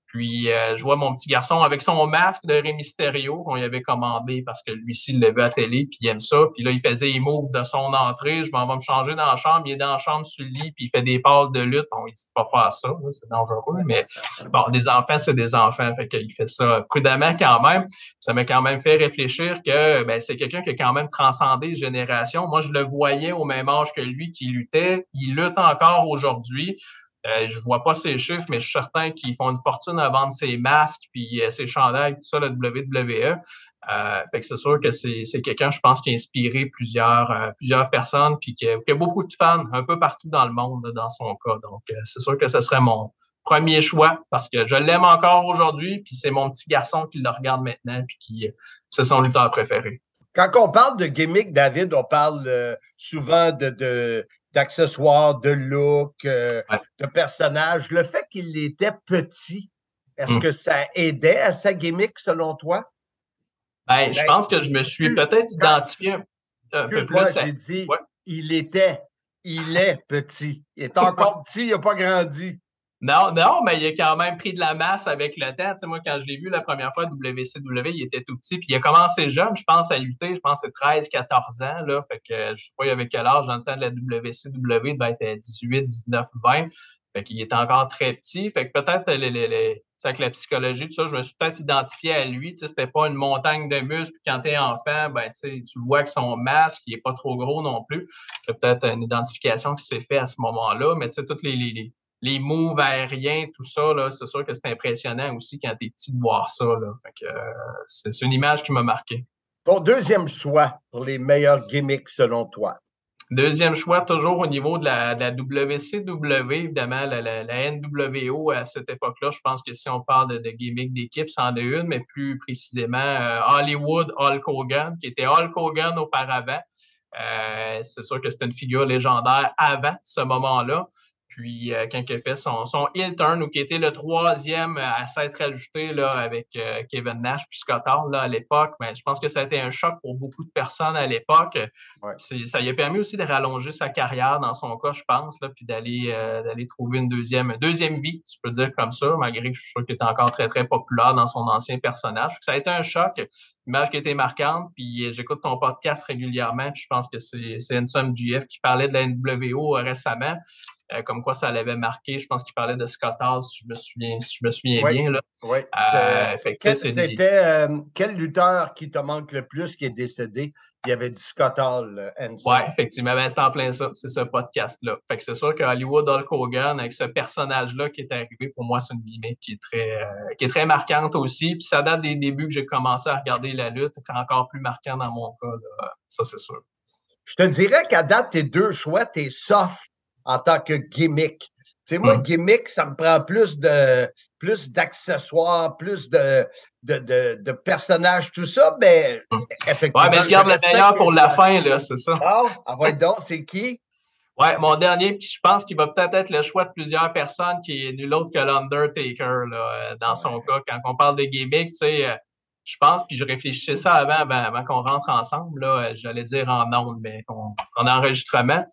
Puis euh, je vois mon petit garçon avec son masque de Rey Mysterio qu'on lui avait commandé parce que lui-ci l'a vu à télé, puis il aime ça. Puis là, il faisait les moves de son entrée. Je m'en vais me changer dans la chambre. Il est dans la chambre sur le lit, puis il fait des passes de lutte. Bon, il dit pas faire ça, c'est dangereux, mais bon, des enfants, c'est des enfants. Fait qu'il fait ça prudemment quand même. Ça m'a quand même fait réfléchir que ben, c'est quelqu'un qui a quand même transcendé les générations. Moi, je le voyais au même âge que lui qui luttait. Il lutte encore aujourd'hui. Euh, je vois pas ces chiffres, mais je suis certain qu'ils font une fortune à vendre ses masques puis euh, ses chandails, tout ça, la WWE. Euh, fait que c'est sûr que c'est, quelqu'un, je pense, qui a inspiré plusieurs, plusieurs personnes puis qui a, beaucoup de fans un peu partout dans le monde, dans son cas. Donc, c'est sûr que ce serait mon premier choix parce que je l'aime encore aujourd'hui puis c'est mon petit garçon qui le regarde maintenant puis qui, c'est son lutteur préféré. Quand on parle de gimmick, David, on parle souvent de d'accessoires, de look, euh, ouais. de personnages. Le fait qu'il était petit, est-ce Mm. que ça aidait à sa gimmick selon toi? Ben, je Ben, pense que je me suis peut-être identifié un, un peu plus. à- dit, Ouais. il était, il est petit. Il est (laughs) encore petit, il n'a pas grandi. Non, non, mais il a quand même pris de la masse avec le temps. Tu sais, moi, quand je l'ai vu la première fois à WCW, il était tout petit. Puis il a commencé jeune, je pense, à lutter. Je pense que c'est 13, 14 ans. Fait que je sais pas il avait quel âge dans le temps de la WCW. Il devait être à 18, 19, 20. Fait qu'il était encore très petit. Fait que peut-être avec la psychologie, tout ça, je me suis peut-être identifié à lui. Tu sais, c'était pas une montagne de muscles. Puis quand t'es enfant, ben, tu vois avec son masque, il est pas trop gros non plus. Il y a peut-être une identification qui s'est faite à ce moment-là. Mais tu sais, toutes les, les, les moves aériens, tout ça, là, c'est sûr que c'est impressionnant aussi quand t'es petit de voir ça. Là. Fait que, euh, c'est, c'est une image qui m'a marqué. Ton deuxième choix pour les meilleurs gimmicks selon toi? Deuxième choix, toujours au niveau de la, de la WCW, évidemment, la, la, la, NWO à cette époque-là. Je pense que si on parle de, de gimmick d'équipe, c'en est une, mais plus précisément euh, Hollywood Hulk Hogan, qui était Hulk Hogan auparavant. Euh, c'est sûr que c'était une figure légendaire avant ce moment-là. Puis euh, quand il a fait son, son heel turn, ou qui était le troisième à s'être ajouté là, avec euh, Kevin Nash puis Scott Hall là, à l'époque, mais je pense que ça a été un choc pour beaucoup de personnes à l'époque. Ouais. Ça lui a permis aussi de rallonger sa carrière dans son cas, je pense, là, puis d'aller euh, d'aller trouver une deuxième, deuxième vie, si je peux dire comme ça, malgré que je suis sûr qu'il était encore très, très populaire dans son ancien personnage. Ça a été un choc, image qui a été marquante, puis j'écoute ton podcast régulièrement, puis je pense que c'est Ensom GF qui parlait de la NWO récemment. Euh, comme quoi ça l'avait marqué. Je pense qu'il parlait de Scott Hall, si je me souviens, je me souviens oui, bien. Là. Oui. Euh, C'était des... euh, quel lutteur qui te manque le plus qui est décédé? Il y avait dit Scott Hall. Euh, oui, effectivement. Ben, c'est en plein ça. C'est ce podcast-là. Fait que c'est sûr que Hollywood Hulk Hogan, avec ce personnage-là qui est arrivé, pour moi, c'est une gimmick qui est très, qui est très marquante aussi. Puis ça date des débuts que j'ai commencé à regarder la lutte. C'est encore plus marquant dans mon cas. Là. Ça, c'est sûr. Je te dirais qu'à date, tes deux choix, t'es soft en tant que gimmick. Tu sais, moi, gimmick, ça me prend plus de plus d'accessoires, plus de, de, de, de, personnages, tout ça, mais effectivement. Ouais, mais je garde le meilleur pour la fin, là, c'est ça. Ah, ah ouais, donc, c'est qui? Ouais, mon dernier, puis je pense qu'il va peut-être être le choix de plusieurs personnes qui est nul autre que l'Undertaker, là, dans son ouais. cas. Quand on parle de gimmick, tu sais, je pense, puis je réfléchissais ça avant, avant, qu'on rentre ensemble, là, j'allais dire en ondes, mais en, en enregistrement.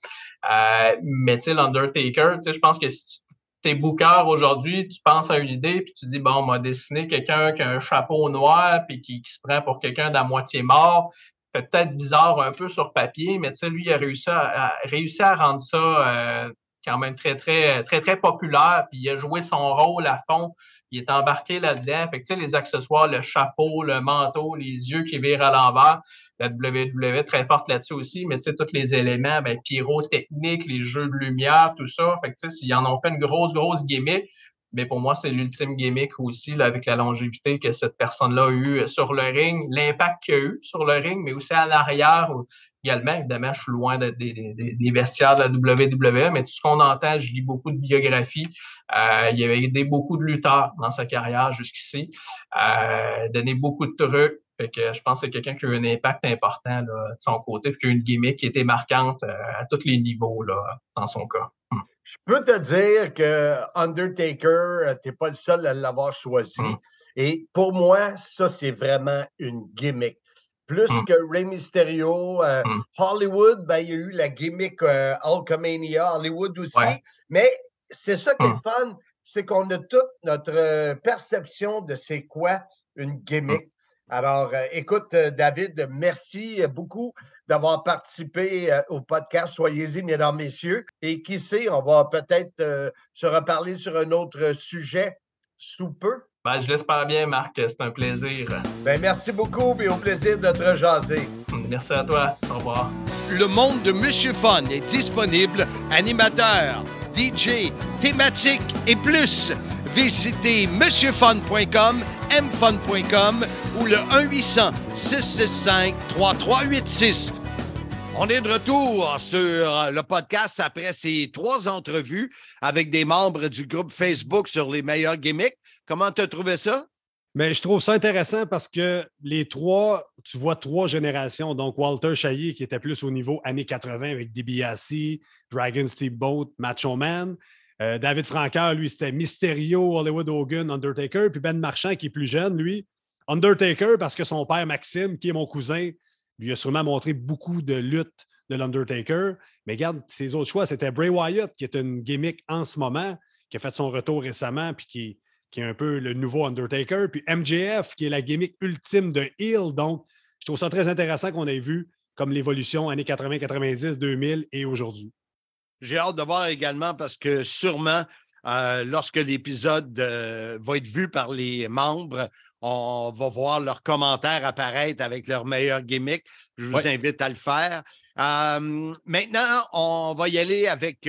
Euh, mais tu sais, l'Undertaker, je pense que si tu es booker aujourd'hui, tu penses à une idée, puis tu dis, bon, on m'a dessiné quelqu'un qui a un chapeau noir, puis qui, se prend pour quelqu'un d'à moitié mort. fait peut-être bizarre un peu sur papier, mais tu sais, lui, il a réussi à, à rendre ça euh, quand même très, très, très, très populaire, puis il a joué son rôle à fond il est embarqué là-dedans. Fait tu sais, les accessoires, le chapeau, le manteau, les yeux qui virent à l'envers, la WWE très forte là-dessus aussi, mais tu sais, tous les éléments, ben, pyrotechnique, les jeux de lumière, tout ça. Fait que, tu sais, ils en ont fait une grosse, grosse gimmick. mais pour moi, c'est l'ultime gimmick aussi, là, avec la longévité que cette personne-là a eu sur le ring, l'impact qu'il a eu sur le ring, mais aussi à l'arrière également. Évidemment, je suis loin des, des, vestiaires de la WWE, mais tout ce qu'on entend, je lis beaucoup de biographies. Euh, il avait aidé beaucoup de lutteurs dans sa carrière jusqu'ici, euh, donné beaucoup de trucs. Fait que je pense que c'est quelqu'un qui a eu un impact important là, de son côté, puis qui a eu une gimmick qui était marquante euh, à tous les niveaux là, dans son cas. Hmm. Je peux te dire que Undertaker, tu n'es pas le seul à l'avoir choisi. Hmm. Et pour moi, ça, c'est vraiment une gimmick. Plus Hmm. que Rey Mysterio, euh, Hmm. Hollywood, ben, il y a eu la gimmick euh, Hulkamania, Hollywood aussi. Ouais. Mais c'est ça qui est le fun, c'est qu'on a toute notre euh, perception de c'est quoi une gimmick. Alors, euh, écoute, euh, David, merci beaucoup d'avoir participé euh, au podcast. Soyez-y, mesdames, messieurs. Et qui sait, on va peut-être se reparler sur un autre sujet sous peu. Ben, je l'espère bien, Marc. C'est un plaisir. Ben, merci beaucoup et au plaisir de te rejaser. Merci à toi. Au revoir. Le monde de Monsieur Fun est disponible. Animateur, DJ, thématique et plus. Visitez monsieurfun.com, mfun.com ou le 1-800-665-3386. On est de retour sur le podcast après ces trois entrevues avec des membres du groupe Facebook sur les meilleurs gimmicks. Comment tu as trouvé ça? Mais je trouve ça intéressant parce que les trois, tu vois trois générations. Donc, Walter Chaillé, qui était plus au niveau années 80 avec DiBiase, Dragon Steamboat, Macho Man. Euh, David Francaire, lui, c'était Mysterio, Hollywood Hogan, Undertaker. Puis Ben Marchand, qui est plus jeune, lui, Undertaker, parce que son père Maxime, qui est mon cousin, lui a sûrement montré beaucoup de luttes de l'Undertaker. Mais regarde, ses autres choix, c'était Bray Wyatt, qui est une gimmick en ce moment, qui a fait son retour récemment, puis qui, qui est un peu le nouveau Undertaker. Puis MJF, qui est la gimmick ultime de Heel. Donc, je trouve ça très intéressant qu'on ait vu comme l'évolution années 80, 90, 2000 et aujourd'hui. J'ai hâte de voir également parce que sûrement, euh, lorsque l'épisode euh, va être vu par les membres, on va voir leurs commentaires apparaître avec leurs meilleurs gimmicks. Je vous Ouais. invite à le faire. Euh, maintenant, on va y aller avec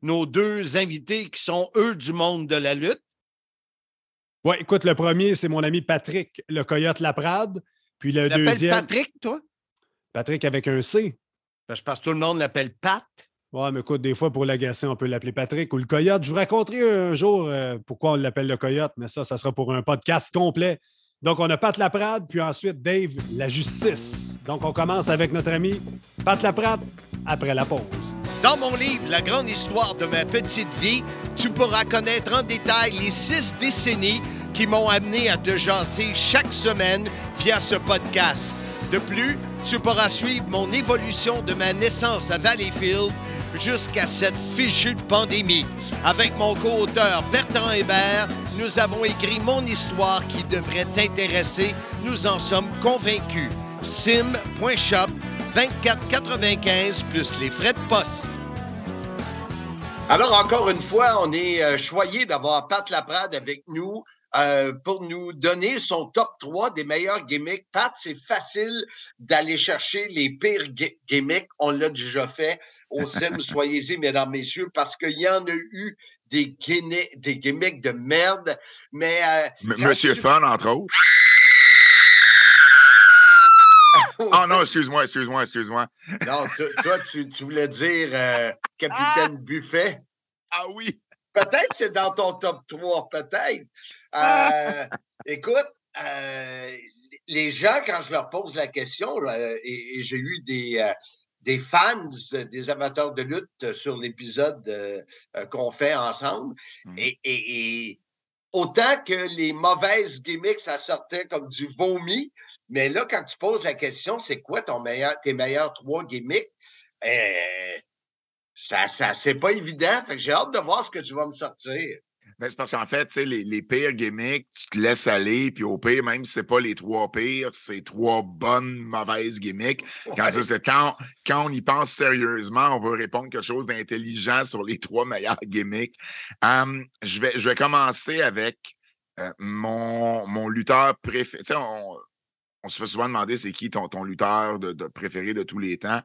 nos deux invités qui sont, eux, du monde de la lutte. Oui, écoute, le premier, c'est mon ami Patrick, le Coyote Laprade. Puis le Tu deuxième, Patrick, toi? Patrick avec un C. Parce que tout le monde l'appelle Pat. Ouais, mais écoute, des fois, pour l'agacer, on peut l'appeler Patrick ou le Coyote. Je vous raconterai un jour euh, pourquoi on l'appelle le Coyote, mais ça, ça sera pour un podcast complet. Donc, on a Pat Laprade, puis ensuite Dave, la justice. Donc, on commence avec notre ami Pat Laprade après la pause. Dans mon livre La grande histoire de ma petite vie, tu pourras connaître en détail les six décennies qui m'ont amené à te jaser chaque semaine via ce podcast. De plus, tu pourras suivre mon évolution de ma naissance à Valleyfield jusqu'à cette fichue pandémie. Avec mon co-auteur Bertrand Hébert, nous avons écrit mon histoire qui devrait t'intéresser. Nous en sommes convaincus. sim.shop 24,95 plus les frais de poste. Alors, encore une fois, on est euh, choyé d'avoir Pat Laprade avec nous euh, pour nous donner son top 3 des meilleurs gimmicks. Pat, c'est facile d'aller chercher les pires gi- gimmicks. On l'a déjà fait au Sim. (laughs) Soyez-y, mesdames, messieurs, parce qu'il y en a eu des, gimmicks de merde. Mais. euh, Monsieur tu- Fun, entre autres. (laughs) Ah non, excuse-moi, excuse-moi, excuse-moi. Non, toi, tu, tu voulais dire euh, Capitaine Buffet? Ah oui. Peut-être c'est dans ton top 3, peut-être. Euh, écoute, euh, les gens, quand je leur pose la question, euh, et, et j'ai eu des, euh, des fans, des amateurs de lutte sur l'épisode qu'on fait ensemble, Mhm. et, et- et autant que les mauvaises gimmicks, ça sortait comme du vomi, mais là, quand tu poses la question, c'est quoi ton meilleur, tes meilleurs trois gimmicks? Ça, ça c'est pas évident. Fait que j'ai hâte de voir ce que tu vas me sortir. Ben, c'est parce qu'en fait, les, les pires gimmicks, tu te laisses aller, puis au pire, même si c'est pas les trois pires, c'est trois bonnes, mauvaises gimmicks. Quand, (laughs) Ouais. quand, quand on y pense sérieusement, on veut répondre quelque chose d'intelligent sur les trois meilleurs gimmicks. Hum, je, vais, je vais commencer avec euh, mon, mon lutteur préféré. On, on se fait souvent demander c'est qui ton, ton lutteur de, de préféré de tous les temps.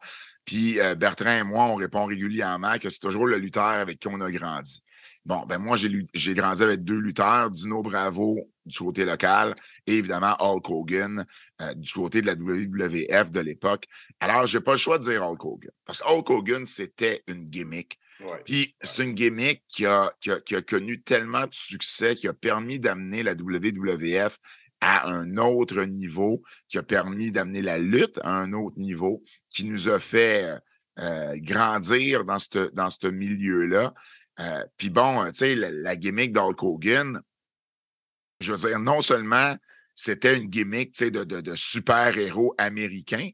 Puis euh, Bertrand et moi, on répond régulièrement que c'est toujours le lutteur avec qui on a grandi. Bon, ben moi, j'ai grandi avec deux lutteurs, Dino Bravo du côté local et évidemment Hulk Hogan euh, du côté de la WWF de l'époque. Alors, j'ai pas le choix de dire Hulk Hogan. Parce que Hulk Hogan, c'était une gimmick. Ouais. Puis c'est une gimmick qui a, qui, a, qui a connu tellement de succès, qui a permis d'amener la WWF à un autre niveau, qui a permis d'amener la lutte à un autre niveau, qui nous a fait euh, grandir dans ce dans ce milieu-là. Euh, Puis bon, tu sais, la, gimmick d'Hulk Hogan, je veux dire, non seulement c'était une gimmick de, de, de super-héros américain,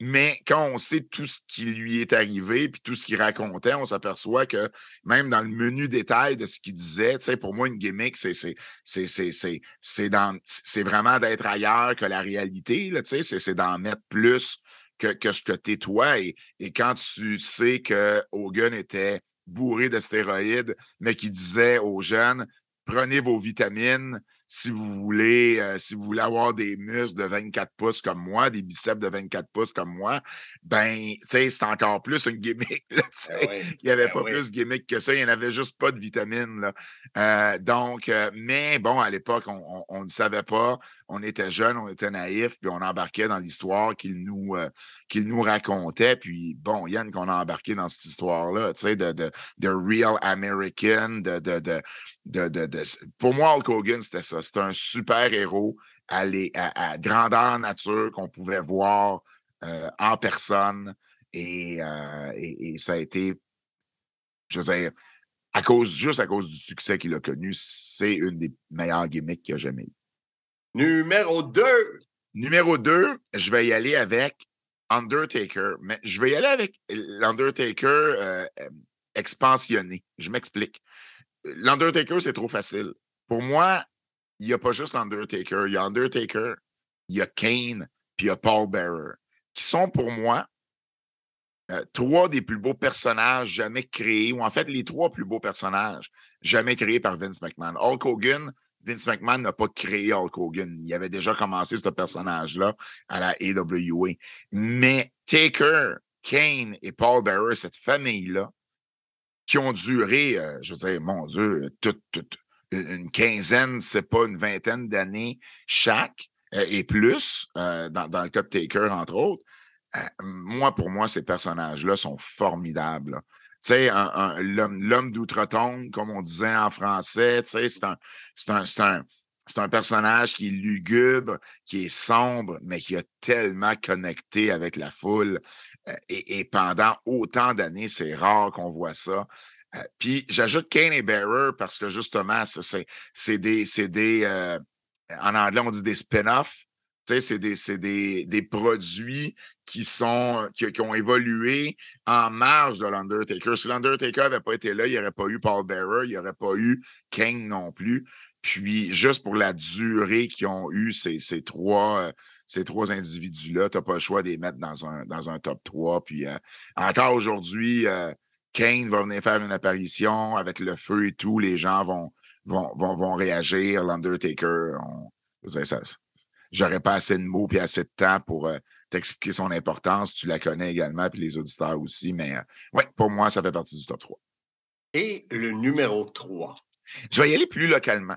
mais quand on sait tout ce qui lui est arrivé puis tout ce qu'il racontait, on s'aperçoit que même dans le menu détail de ce qu'il disait, pour moi, une gimmick, c'est vraiment d'être ailleurs que la réalité, c'est c'est d'en mettre plus que, que ce que t'es toi. Et, et quand tu sais que Hogan était bourré de stéroïdes, mais qui disait aux jeunes prenez vos vitamines si vous voulez, euh, si vous voulez avoir des muscles de 24 pouces comme moi, des biceps de 24 pouces comme moi, ben, c'est encore plus une gimmick. Là. Ben oui, Il n'y avait ben pas oui. plus de gimmick que ça. Il n'y en avait juste pas de vitamines. Là. Euh, donc, euh, mais bon, à l'époque, on on- on ne savait pas. On était jeunes, on était naïfs, puis on embarquait dans l'histoire qu'il nous, euh, qu'il nous racontait. Puis bon, Yann, qu'on a embarqué dans cette histoire-là, tu sais, de, de, de real American, de, de, de, de, de- de- Pour moi, Hulk Hogan, c'était ça. C'était un super-héros à, à, à grandeur nature qu'on pouvait voir euh, en personne. Et, euh, et, et ça a été, je veux dire, à cause, juste à cause du succès qu'il a connu, c'est une des meilleures gimmicks qu'il a jamais eu. Numéro 2. Numéro 2, je vais y aller avec Undertaker. Mais je vais y aller avec l'Undertaker euh, expansionné. Je m'explique. L'Undertaker, c'est trop facile. Pour moi, il n'y a pas juste l'Undertaker. Il y a Undertaker, il y a Kane, puis il y a Paul Bearer, qui sont pour moi euh, trois des plus beaux personnages jamais créés, ou en fait les trois plus beaux personnages jamais créés par Vince McMahon. Hulk Hogan, Vince McMahon n'a pas créé Hulk Hogan. Il avait déjà commencé ce personnage-là à la AWA. Mais Taker, Kane et Paul Bearer, cette famille-là, qui ont duré, euh, je veux dire, mon Dieu, toute, toute une quinzaine, c'est pas une vingtaine d'années chaque, euh, et plus, euh, dans, le cas de Taker, entre autres. Euh, moi, pour moi, ces personnages-là sont formidables. Tu sais, l'homme d'outre-tombe, comme on disait en français, tu sais, c'est un, un, un, un personnage qui est lugubre, qui est sombre, mais qui a tellement connecté avec la foule. Et pendant autant d'années, c'est rare qu'on voit ça. Euh, Puis j'ajoute Kane et Bearer parce que justement, c'est des, des euh, en anglais, on dit des spin-offs. C'est des, des, des produits qui sont qui, ont évolué en marge de l'Undertaker. Si l'Undertaker n'avait pas été là, il n'y aurait pas eu Paul Bearer, il n'y aurait pas eu Kane non plus. Puis, juste pour la durée qu'ils ont eu ces, ces trois, euh, ces trois individus-là, tu n'as pas le choix de les mettre dans un, dans un top 3. Puis, euh, encore aujourd'hui, Kane va venir faire une apparition avec le feu et tout. Les gens vont, vont, vont, vont réagir. L'Undertaker, on- j'aurais pas assez de mots et assez de temps pour euh, t'expliquer son importance. Tu la connais également, puis les auditeurs aussi. Mais euh, ouais, pour moi, ça fait partie du top 3. Et le numéro 3. Je vais y aller plus localement.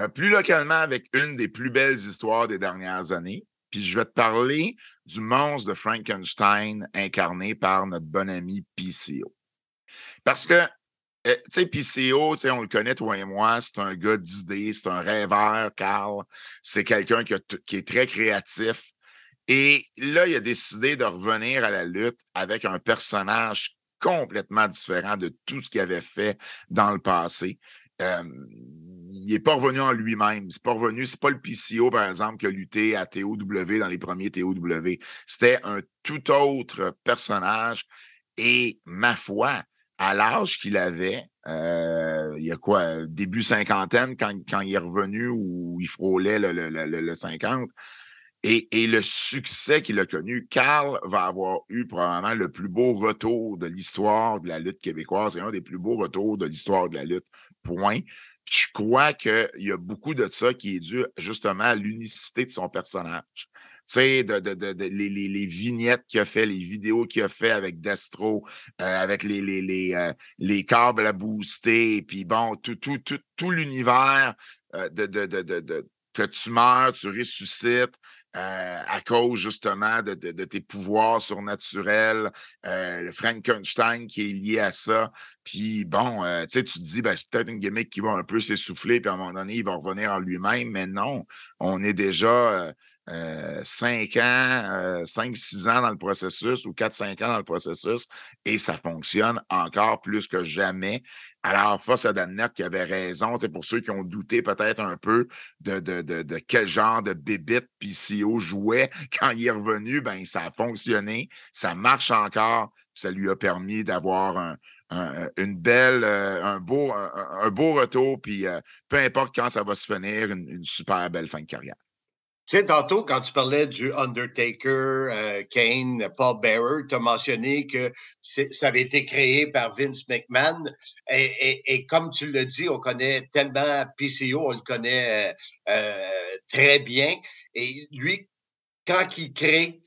Euh, plus localement avec une des plus belles histoires des dernières années. Puis je vais te parler du monstre de Frankenstein incarné par notre bon ami PCO. Parce que, euh, tu sais, PCO, tu sais, on le connaît, toi et moi, c'est un gars d'idées, c'est un rêveur, Carl. C'est quelqu'un qui, est très créatif. Et là, il a décidé de revenir à la lutte avec un personnage complètement différent de tout ce qu'il avait fait dans le passé. Euh, n'est pas revenu en lui-même. C'est pas revenu, c'est pas le PCO, par exemple, qui a lutté à TOW dans les premiers TOW. C'était un tout autre personnage. Et ma foi, à l'âge qu'il avait, euh, il y a quoi, début cinquantaine, quand, quand il est revenu ou il frôlait le, le, le, le- le 50, et, et le succès qu'il a connu. Carl va avoir eu probablement le plus beau retour de l'histoire de la lutte québécoise. C'est un des plus beaux retours de l'histoire de la lutte. Point. Je crois qu'il y a beaucoup de ça qui est dû justement à l'unicité de son personnage? Tu sais, de, de, de, de- les, les- les vignettes qu'il a fait, les vidéos qu'il a fait avec Destro, euh, avec les, les, les, euh, les câbles à booster, puis bon, tout, tout, tout, tout l'univers euh, de, de, de, de, que tu meurs, tu ressuscites euh, à cause justement de, de- de tes pouvoirs surnaturels, euh, le Frankenstein qui est lié à ça. Puis bon, euh, tu sais, tu te dis, ben, c'est peut-être une gimmick qui va un peu s'essouffler, puis à un moment donné, il va revenir en lui-même, mais non, on est déjà euh, euh, cinq ans, euh, cinq, six ans dans le processus ou quatre, cinq ans dans le processus et ça fonctionne encore plus que jamais. Alors, force à d'admettre qu'il avait raison. C'est pour ceux qui ont douté peut-être un peu de, de, de, quel genre de bébite PCO jouait (laughs) quand il est revenu, ben ça a fonctionné, ça marche encore, ça lui a permis d'avoir un, un- une belle, euh, un beau, un, retour, puis euh, peu importe quand ça va se finir, une super belle fin de carrière. Tu sais, tantôt, quand tu parlais du Undertaker, euh, Kane, Paul Bearer, tu as mentionné que ça avait été créé par Vince McMahon. Et, comme tu l'as dit, on connaît tellement PCO, on le connaît euh, euh, très bien. Et lui, quand il crée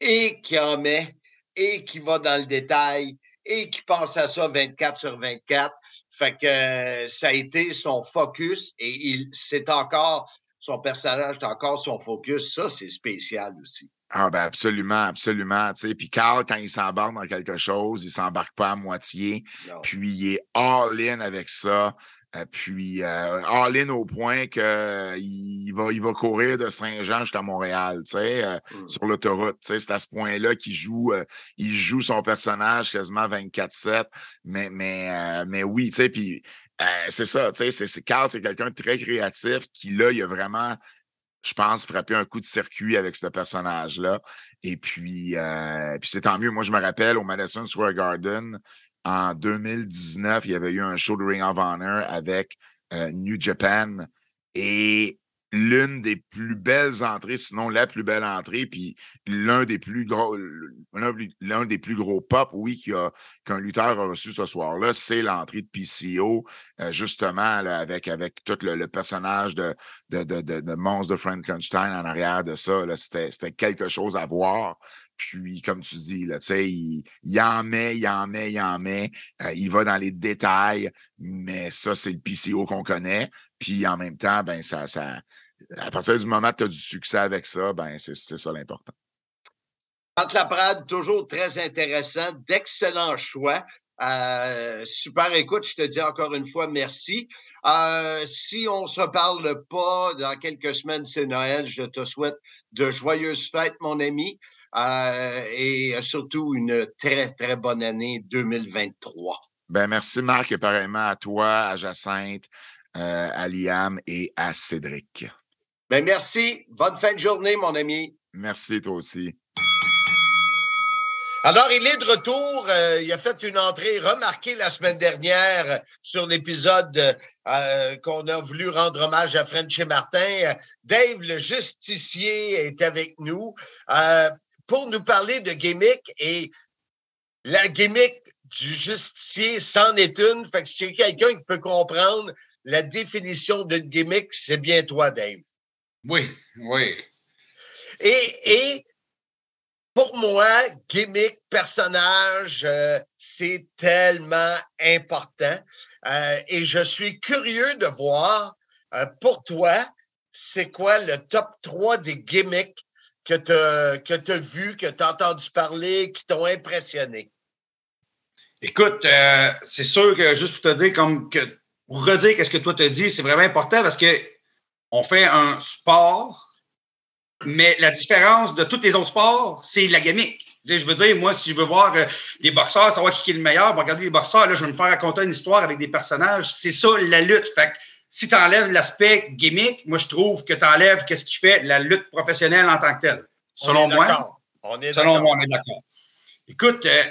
et qu'il en met et qu'il va dans le détail et qu'il pense à ça 24 sur 24, fait que ça a été son focus et il c'est encore son personnage est encore son focus. Ça, c'est spécial aussi. Ah ben absolument, absolument. Puis Carl, quand il s'embarque dans quelque chose, il s'embarque pas à moitié. Non. Puis il est all-in avec ça. Euh, puis euh, all-in au point que euh, va, il va courir de Saint-Jean jusqu'à Montréal, tu sais, euh, Mm. sur l'autoroute. C'est à ce point-là qu'il joue, il joue son personnage quasiment 24-7. Mais, mais, mais oui, tu sais, puis euh, c'est ça, tu sais, c'est, Carl, c'est quelqu'un de très créatif qui, là, il a vraiment je pense, frapper un coup de circuit avec ce personnage-là. Et puis, euh, puis c'est tant mieux. Moi, je me rappelle au Madison Square Garden, en 2019, il y avait eu un show de Ring of Honor avec euh, New Japan. Et l'une des plus belles entrées, sinon la plus belle entrée, puis l'un des plus gros, l'un des plus gros pop, oui, qu'un lutteur a reçu ce soir-là, c'est l'entrée de PCO, euh, justement, là, avec, avec tout le, le personnage de, de, de, de, de monstre de Frankenstein en arrière de ça. C'était quelque chose à voir. Puis, comme tu dis, là, il, il en met, il en met, il en met. euh, il va dans les détails, mais ça, c'est le PCO qu'on connaît. Puis, en même temps, ben, ça, ça, à partir du moment que tu as du succès avec ça, ben, c'est ça l'important. Entre la Prade, toujours très intéressant, d'excellents choix. Euh, super écoute, je te dis encore une fois merci. Euh, si on se parle pas dans quelques semaines, c'est Noël. Je te souhaite de joyeuses fêtes, mon ami, euh, et surtout une très, très bonne année 2023. Ben, merci, Marc, et pareillement à toi, à Jacinthe, euh, à Liam et à Cédric. Ben, merci. Bonne fin de journée, mon ami. Merci, toi aussi. Alors, il est de retour. Euh, il a fait une entrée remarquée la semaine dernière sur l'épisode euh, qu'on a voulu rendre hommage à French et Martin. Dave, le justicier, est avec nous euh, pour nous parler de gimmick et la gimmick du justicier c'en est une. Fait que si c'est quelqu'un qui peut comprendre la définition d'une gimmick, c'est bien toi, Dave. Oui, oui. Et, et pour moi, gimmick, personnage, euh, c'est tellement important. Euh, et je suis curieux de voir, euh, pour toi, c'est quoi le top 3 des gimmicks que tu as vu, que tu as entendu parler, qui t'ont impressionné? Écoute, c'est sûr que juste pour te dire, comme que pour redire qu'est-ce que toi te dis, c'est vraiment important parce que on fait un sport, mais la différence de tous les autres sports, c'est la gimmick. Je veux dire, moi, si je veux voir euh, des boxeurs, savoir qui est le meilleur, regarder les boxeurs, là, je vais me faire raconter une histoire avec des personnages. C'est ça, la lutte. Fait que si tu enlèves l'aspect gimmick, moi, je trouve que tu enlèves qu'est-ce qui fait la lutte professionnelle en tant que telle. Selon On est moi. d'accord. On est Selon moi, on est d'accord. Écoute, euh,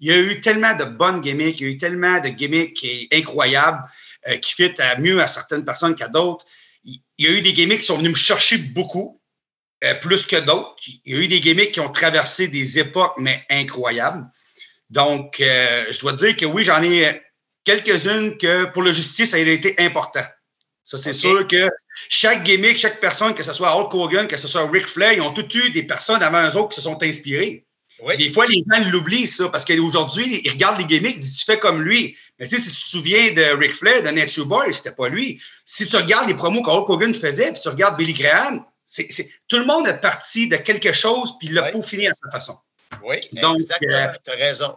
il y a eu tellement de bonnes gimmicks, il y a eu tellement de gimmicks qui est incroyables, euh, qui fit à mieux à certaines personnes qu'à d'autres. Il y a eu des gimmicks qui sont venus me chercher beaucoup. euh, plus que d'autres. Il y a eu des gimmicks qui ont traversé des époques, mais incroyables. Donc, euh, je dois te dire que oui, j'en ai quelques-unes que pour le justice, ça a été important. Ça, c'est sûr que chaque gimmick, chaque personne, que ce soit Hulk Hogan, que ce soit Ric Flair, ils ont tous eu des personnes avant eux autres qui se sont Des fois, les gens l'oublient, ça, parce qu'aujourd'hui, ils regardent les gimmicks, ils disent Tu fais comme lui. Mais tu sais, si tu te souviens de Ric Flair, de Nature Boy, c'était pas lui. Si tu regardes les promos que Hulk Hogan faisait, puis tu regardes Billy Graham, tout le monde est parti de quelque chose, puis il l'a peaufiné à sa façon. Oui, Donc, exactement. euh, tu as raison.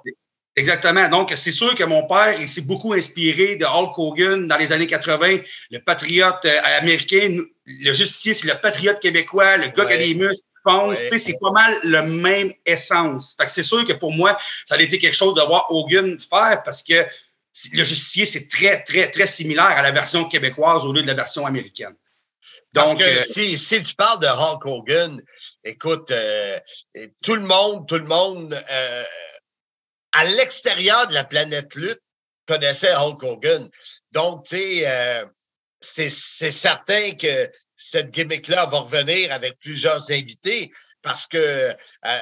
Exactement. Donc, c'est sûr que mon père, il s'est beaucoup inspiré de Hulk Hogan dans les années 80, le patriote euh, américain, le justicier, c'est le patriote québécois, le gars qui a des muscles, pense. C'est pas mal le même essence. Fait que c'est sûr que pour moi, ça a été quelque chose de voir Hogan faire parce que le justicier, c'est très, très, très similaire à la version québécoise au lieu de la version américaine. Parce Donc, que euh, si, si tu parles de Hulk Hogan, écoute, euh, tout le monde, tout le monde, euh, à l'extérieur de la planète lutte, connaissait Hulk Hogan. Donc, tu sais, c'est certain que cette gimmick-là va revenir avec plusieurs invités parce que euh,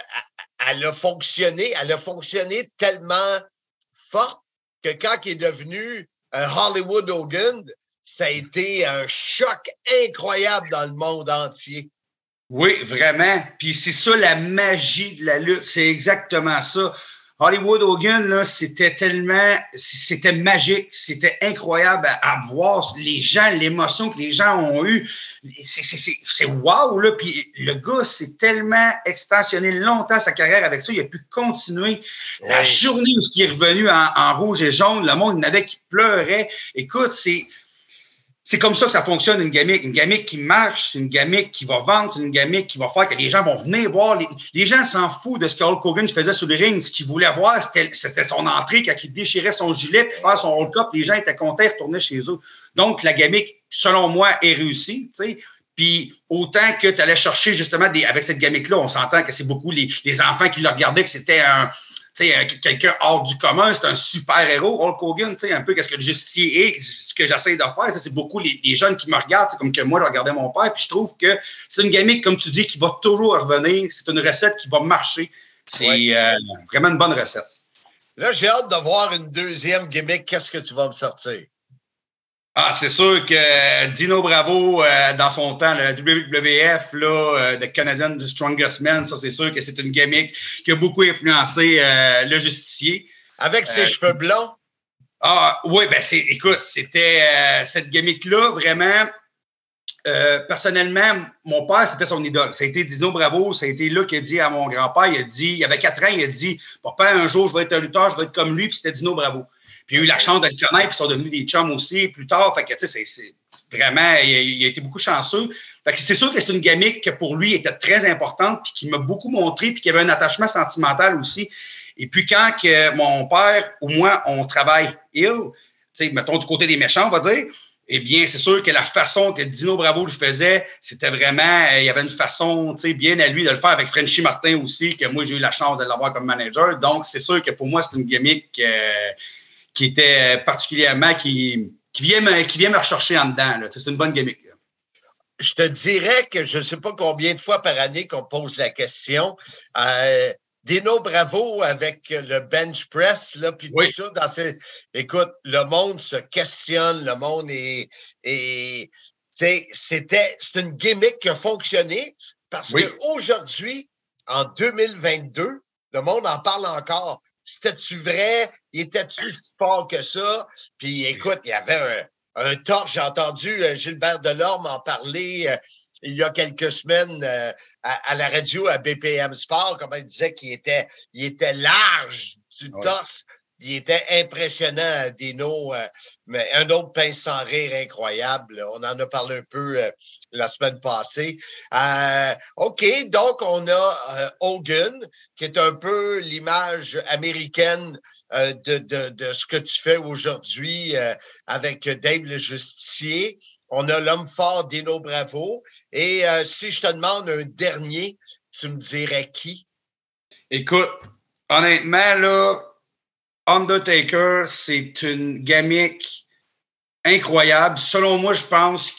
elle a fonctionné, elle a fonctionné tellement fort que quand il est devenu un Hollywood Hogan, ça a été un choc incroyable dans le monde entier. Oui, vraiment. Puis c'est ça la magie de la lutte. C'est exactement ça. Hollywood Hogan, là, c'était tellement, c'était magique, c'était incroyable à, à voir les gens, l'émotion que les gens ont eue. C'est- c'est- C'est c'est wow, là. Puis le gars s'est tellement extensionné longtemps sa carrière avec ça. Il a pu continuer. La journée où il est revenu en, en rouge et jaune, le monde il y en avait qui pleurait. Écoute, c'est. C'est comme ça que ça fonctionne, une gamique. Une gamique qui marche, c'est une gamique qui va vendre, c'est une gamique qui va faire que les gens vont venir voir. Les, gens s'en foutent de ce que Hulk Hogan faisait sur le ring. Ce qu'ils voulaient voir, c'était son entrée quand il déchirait son gilet puis faire son Hulk up. Les gens étaient contents, retournaient chez eux. Donc, la gamique, selon moi, est réussie. tu sais. Puis autant que tu allais chercher justement des, avec cette gamique-là, on s'entend que c'est beaucoup les, enfants qui le regardaient, que c'était un- quelqu'un hors du commun, c'est un super-héros, Hulk Hogan, tu sais, un peu qu'est-ce que le justicier est, ce que j'essaie de faire, c'est beaucoup les, les jeunes qui me regardent, c'est comme que moi, je regardais mon père, puis je trouve que c'est une gamique, comme tu dis, qui va toujours revenir, c'est une recette qui va marcher, c'est euh, vraiment une bonne recette. Là, j'ai hâte de voir une deuxième gimmick. Qu'est-ce que tu vas me sortir? Ah, c'est sûr que Dino Bravo, euh, dans son temps, le WWF, là, euh, The Canadian The Strongest Man, ça, c'est sûr que c'est une gimmick qui a beaucoup influencé euh, le justicier. Avec ses Euh, cheveux blonds? Ah, oui, ben, c'est, écoute, c'était euh, cette gimmick-là, vraiment. euh, personnellement, mon père, c'était son idole. Ça a été Dino Bravo. Ça a été là qu'il a dit à mon grand-père, il a dit, il avait quatre ans, il a dit, papa, un jour, je vais être un lutteur, je vais être comme lui, puis c'était Dino Bravo. Puis il a eu la chance de le connaître, puis ils sont devenus des chums aussi plus tard. Fait que, tu sais, c'est, vraiment, il a, il a été beaucoup chanceux. Fait que c'est sûr que c'est une gimmick qui, pour lui, était très importante, puis qui m'a beaucoup montré, puis qui avait un attachement sentimental aussi. Et puis quand que mon père ou moi, on travaille ill, tu sais, mettons du côté des méchants, on va dire, eh bien, c'est sûr que la façon que Dino Bravo le faisait, c'était vraiment, il y avait une façon, tu sais, bien à lui de le faire avec Frenchy Martin aussi, que moi, j'ai eu la chance de l'avoir comme manager. Donc, c'est sûr que pour moi, c'est une gimmick euh, qui était particulièrement, qui, qui, vient me, qui vient me rechercher en dedans. C'est une bonne gimmick. là. Je te dirais que je ne sais pas combien de fois par année qu'on pose la question. Euh, Dino Bravo avec le bench press, là, puis tout ça. Dans ces... Écoute, le monde se questionne, le monde est. est... C'était, c'est une gimmick qui a fonctionné parce Oui. qu'aujourd'hui, en 2022, le monde en parle encore. C'était-tu vrai? Était-tu fort que ça? Puis écoute, il y avait un, un torche. J'ai entendu euh, Gilbert Delorme en parler euh, il y a quelques semaines euh, à, à la radio à BPM Sport, comme il disait qu'il était, il était large du torse. Il était impressionnant, Dino. euh, mais un autre pince sans rire incroyable. On en a parlé un peu euh, la semaine passée. Euh, OK, donc on a euh, Hogan, qui est un peu l'image américaine de, de, de ce que tu fais aujourd'hui avec Dave le Justicier. On a l'homme fort Dino Bravo. Et euh, si je te demande un dernier, tu me dirais qui? Écoute, honnêtement, là, Undertaker, c'est une gimmick incroyable. Selon moi, je pense,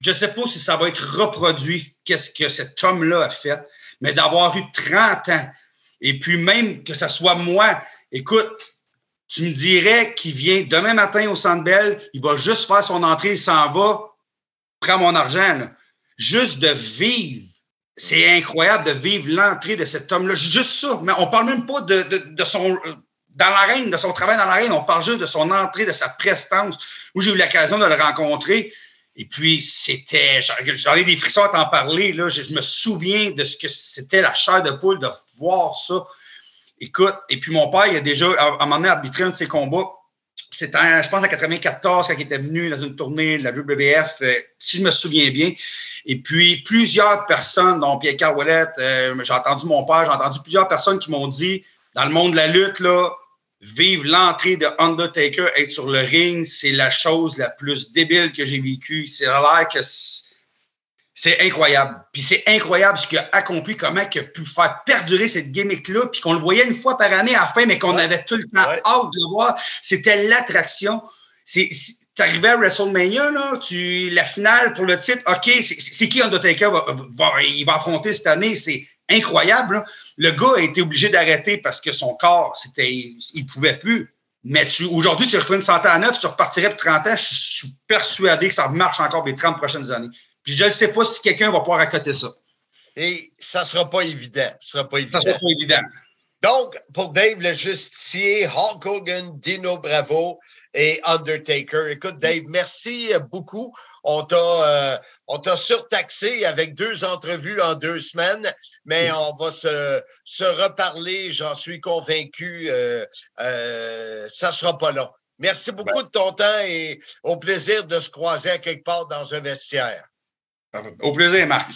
je ne sais pas si ça va être reproduit qu'est-ce que cet homme-là a fait, mais d'avoir eu 30 ans, et puis même que ce soit moi, écoute, tu me dirais qu'il vient demain matin au Centre Bell, il va juste faire son entrée, il s'en va, prends mon argent. Juste de vivre, c'est incroyable de vivre l'entrée de cet homme-là. Juste ça, mais on parle même pas de son euh, dans l'arène, de son travail dans l'arène, on parle juste de son entrée, de sa prestance, où j'ai eu l'occasion de le rencontrer. Et puis, c'était, j'en ai des frissons à t'en parler, là. Je, me souviens de ce que c'était la chair de poule de voir ça. Écoute, et puis mon père, il a déjà, à un moment donné, arbitré un de ses combats. C'était, je pense, en 94, quand il était venu dans une tournée de la WWF, euh, si je me souviens bien. Et puis, plusieurs personnes, dont Pierre Carouellette, euh, j'ai entendu mon père, j'ai entendu plusieurs personnes qui m'ont dit, dans le monde de la lutte, là, vivre l'entrée de Undertaker, être sur le ring, c'est la chose la plus débile que j'ai vécue. C'est l'air que c'est- incroyable. Puis c'est incroyable ce qu'il a accompli, comment il a pu faire perdurer cette gimmick-là, puis qu'on le voyait une fois par année à la fin, mais qu'on avait tout le temps hâte de le voir. C'était l'attraction. C'est, T'arrivais à WrestleMania, là, tu, la finale pour le titre, OK, c'est, c'est qui Undertaker va, va- il va affronter cette année? C'est incroyable. là. Le gars a été obligé d'arrêter parce que son corps, c'était, il ne pouvait plus. Mais tu, aujourd'hui, tu refais une santé à neuf, tu repartirais pour 30 ans, je suis persuadé que ça marche encore les 30 prochaines années. Puis je ne sais pas si quelqu'un va pouvoir accoter ça. Et ça ne sera pas évident. Ce sera pas évident. Ça sera pas évident. Donc, pour Dave le Justicier, Hulk Hogan, Dino Bravo et Undertaker. Écoute, Dave, merci beaucoup. On t'a euh, on t'a surtaxé avec deux entrevues en deux semaines, mais on va se, se reparler, j'en suis convaincu. euh, euh, ça ne sera pas long. Merci beaucoup de ton temps et au plaisir de se croiser à quelque part dans un vestiaire. Au plaisir, Marc.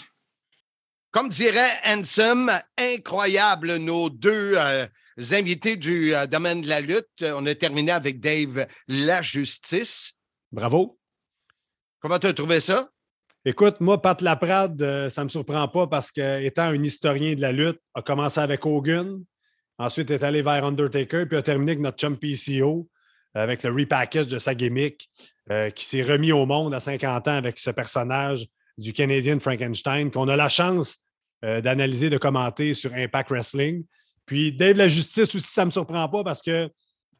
Comme dirait Handsome, incroyable nos deux euh, invités du euh, domaine de la lutte. On a terminé avec Dave La Justice. Bravo. Comment tu as trouvé ça? Écoute, moi, Pat Laprade, euh, ça ne me surprend pas parce que, étant un historien de la lutte, a commencé avec Hogan, ensuite est allé vers Undertaker, puis a terminé avec notre chum PCO, avec le repackage de sa gimmick, euh, qui s'est remis au monde à 50 ans avec ce personnage du Canadian Frankenstein, qu'on a la chance euh, d'analyser, de commenter sur Impact Wrestling. Puis Dave La Justice aussi, ça ne me surprend pas parce que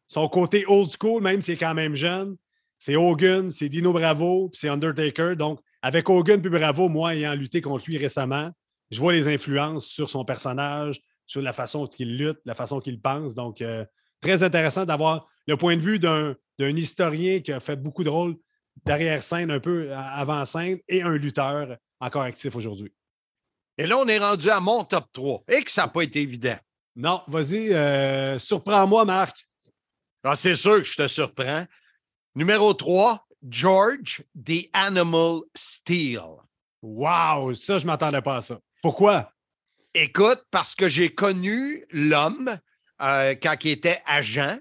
son côté old school, même s'il est quand même jeune, c'est Hogan, c'est Dino Bravo, puis c'est Undertaker. Donc, avec Hogan puis Bravo, moi, ayant lutté contre lui récemment, je vois les influences sur son personnage, sur la façon qu'il lutte, la façon qu'il pense. Donc, euh, très intéressant d'avoir le point de vue d'un historien qui a fait beaucoup de rôles d'arrière-scène, un peu avant-scène, et un lutteur encore actif aujourd'hui. Et là, on est rendu à mon top 3 et que ça n'a pas été évident. Non, vas-y, euh, surprends-moi, Marc. Ah, c'est sûr que je te surprends. Numéro 3, George the Animal Steel. Wow, ça, je ne m'attendais pas à ça. Pourquoi? Écoute, parce que j'ai connu l'homme euh, quand il était agent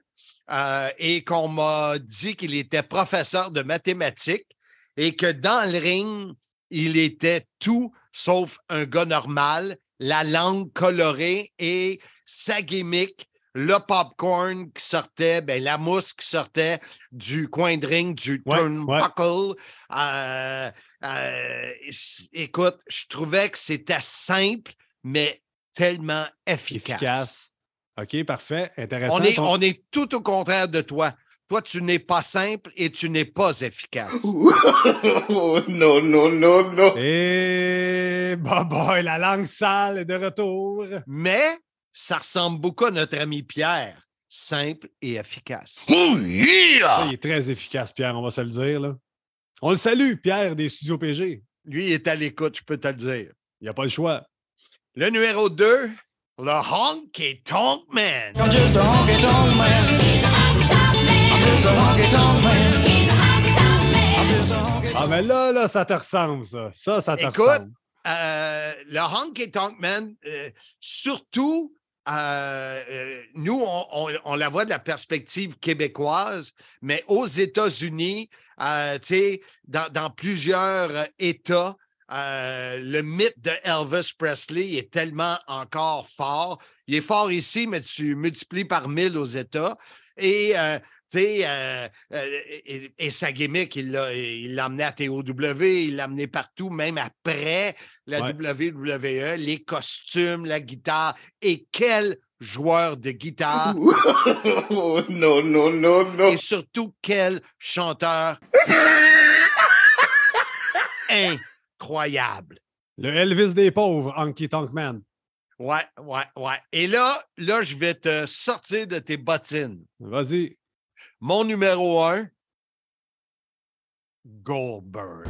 euh, et qu'on m'a dit qu'il était professeur de mathématiques et que dans le ring, il était tout sauf un gars normal, la langue colorée et sa gimmick, le popcorn qui sortait, ben, la mousse qui sortait du coin de ring, du Ouais, turnbuckle. Euh, euh, écoute, je trouvais que c'était simple, mais tellement efficace. Efficace. OK, parfait. Intéressant. On est, Ton- on est tout au contraire de toi. Toi, tu n'es pas simple et tu n'es pas efficace. Oh, (laughs) non, non, non, non. Et bah boy, la langue sale est de retour. Mais ça ressemble beaucoup à notre ami Pierre. Simple et efficace. Ça, il est très efficace, Pierre, on va se le dire. Là. On le salue, Pierre des Studios PG. Lui, il est à l'écoute, je peux te le dire. Il n'y a pas le choix. Le numéro 2, le Honky Tonk Man. Ah, mais là, là, ça te ressemble, ça. Ça, ça te Écoute, ressemble. euh, le Honky Tonk Man, euh, surtout, euh, euh, nous, on, la voit de la perspective québécoise, mais aux États-Unis, euh, dans, dans plusieurs États, le mythe de Elvis Presley est tellement encore fort. Il est fort ici, mais tu multiplies par mille aux États. Et, euh, euh, et, et sa gimmick, il l'a amené à TOW, il l'a amené partout, même après la Ouais. WWE, les costumes, la guitare. Et quel joueur de guitare! (laughs) non, non, non, non. Et surtout, quel chanteur incroyable! Le Elvis des pauvres, Honky Tonk Man. Ouais, ouais, ouais. Et là, là, je vais te sortir de tes bottines. Vas-y. Mon numéro un, Goldberg.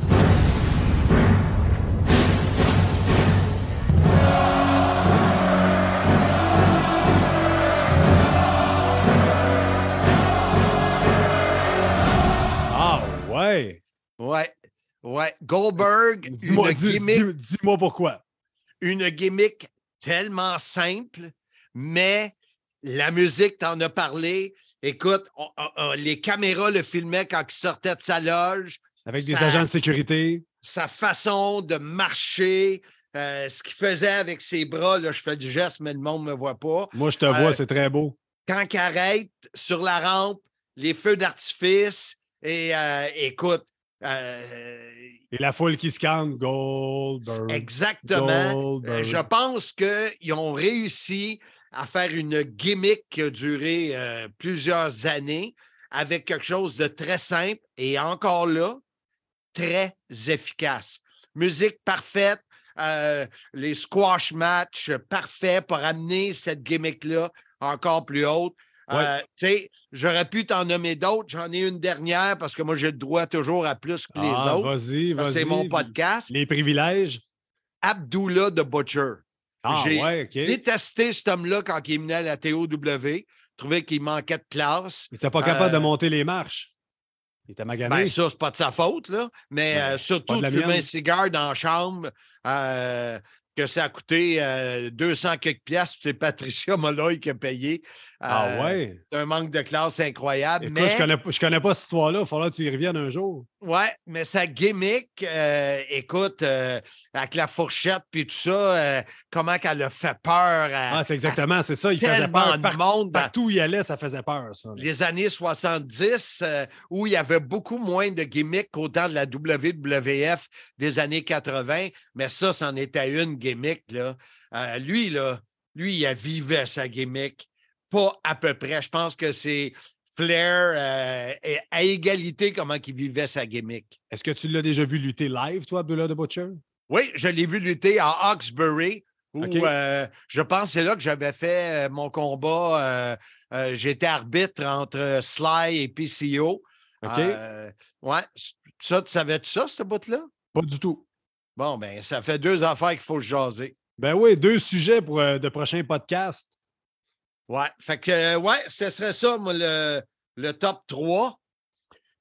Ah ouais. Ouais, ouais. Goldberg, Dis-moi une dis- gimmick, dis- dis-moi pourquoi. une gimmick tellement simple, mais la musique, t'en as parlé. Écoute, on- on- on- les caméras le filmaient quand il sortait de sa loge. Avec des agents de sécurité. sa façon de marcher, euh, ce qu'il faisait avec ses bras. Là, je fais du geste, mais le monde ne me voit pas. Moi, je te Euh, vois, c'est très beau. Quand il arrête sur la rampe, les feux d'artifice, et euh, écoute, euh, Et la foule qui scanne Goldberg. exactement. Euh, Goldberg. je pense qu'ils ont réussi à faire une gimmick qui a duré euh, plusieurs années avec quelque chose de très simple et encore là, très efficace. Musique parfaite, euh, les squash matchs parfaits pour amener cette gimmick-là encore plus haute. Euh, tu sais, j'aurais pu t'en nommer d'autres. J'en ai une dernière parce que moi, j'ai le droit toujours à plus que les Ah, autres. Vas-y, vas-y. C'est mon podcast. Les privilèges. Abdullah the Butcher. Ah, J'ai ouais, OK. détesté cet homme-là quand il venait à la TOW. Je trouvais qu'il manquait de classe. Il n'était pas capable Euh, de monter les marches. Il était magané. Ben, ça, c'est pas de sa faute, là. Mais Ben, euh, surtout de la de fumer un cigare dans la chambre, euh, que ça a coûté euh, 200 quelques piastres, puis c'est Patricia Molloy qui a payé. ah Euh, ouais? C'est un manque de classe incroyable. Écoute, mais, je connais, je connais pas cette histoire-là. Il faudra que tu y reviennes un jour. ouais, mais sa gimmick, euh, écoute, euh, avec la fourchette puis tout ça, euh, comment qu'elle a fait peur à, Ah, c'est exactement, c'est ça. Il faisait peur. Par- monde dans- partout où il allait, ça faisait peur, ça. les années 70, euh, où il y avait beaucoup moins de gimmicks qu'au temps de la WWF des années 80. Mais ça, c'en était une gimmick. Là. Euh, lui, là, lui, il a vivé sa gimmick. Pas à peu près. Je pense que c'est Flair euh, à égalité comment il vivait sa gimmick. Est-ce que tu l'as déjà vu lutter live, toi, Abdullah de Butcher? Oui, je l'ai vu lutter à Hawkesbury, où euh, je pense que c'est là que j'avais fait mon combat. euh, J'étais arbitre entre Sly et PCO. OK. Ouais, ça, tu savais-tu ça, ce bout-là? Pas du tout. Bon, ben, ça fait deux affaires qu'il faut se jaser. Ben oui, deux sujets pour euh, de prochains podcasts. Ouais, fait que, euh, ouais, ce serait ça, moi, le, le top 3.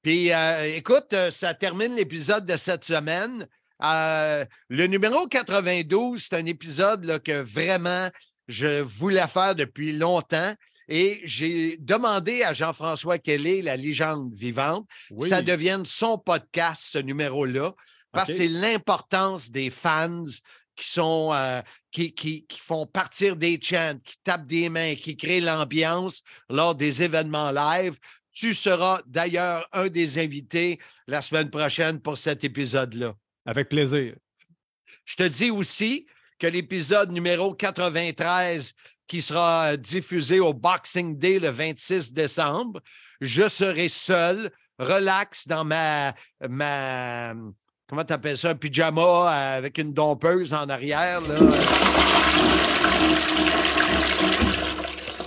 Puis, euh, écoute, euh, ça termine l'épisode de cette semaine. Le numéro 92, c'est un épisode là, que vraiment je voulais faire depuis longtemps. Et j'ai demandé à Jean-François Kelly, la légende vivante, Oui. que ça devienne son podcast, ce numéro-là, parce que c'est l'importance des fans qui sont euh, qui, qui- qui font partir des chants, qui tapent des mains, qui créent l'ambiance lors des événements live. Tu seras d'ailleurs un des invités la semaine prochaine pour cet épisode-là. Avec plaisir. Je te dis aussi que l'épisode numéro 93, qui sera euh, diffusé au Boxing Day le 26 décembre, je serai seul, relax dans ma, ma comment tu appelles ça, un pyjama euh, avec une dompeuse en arrière. Là?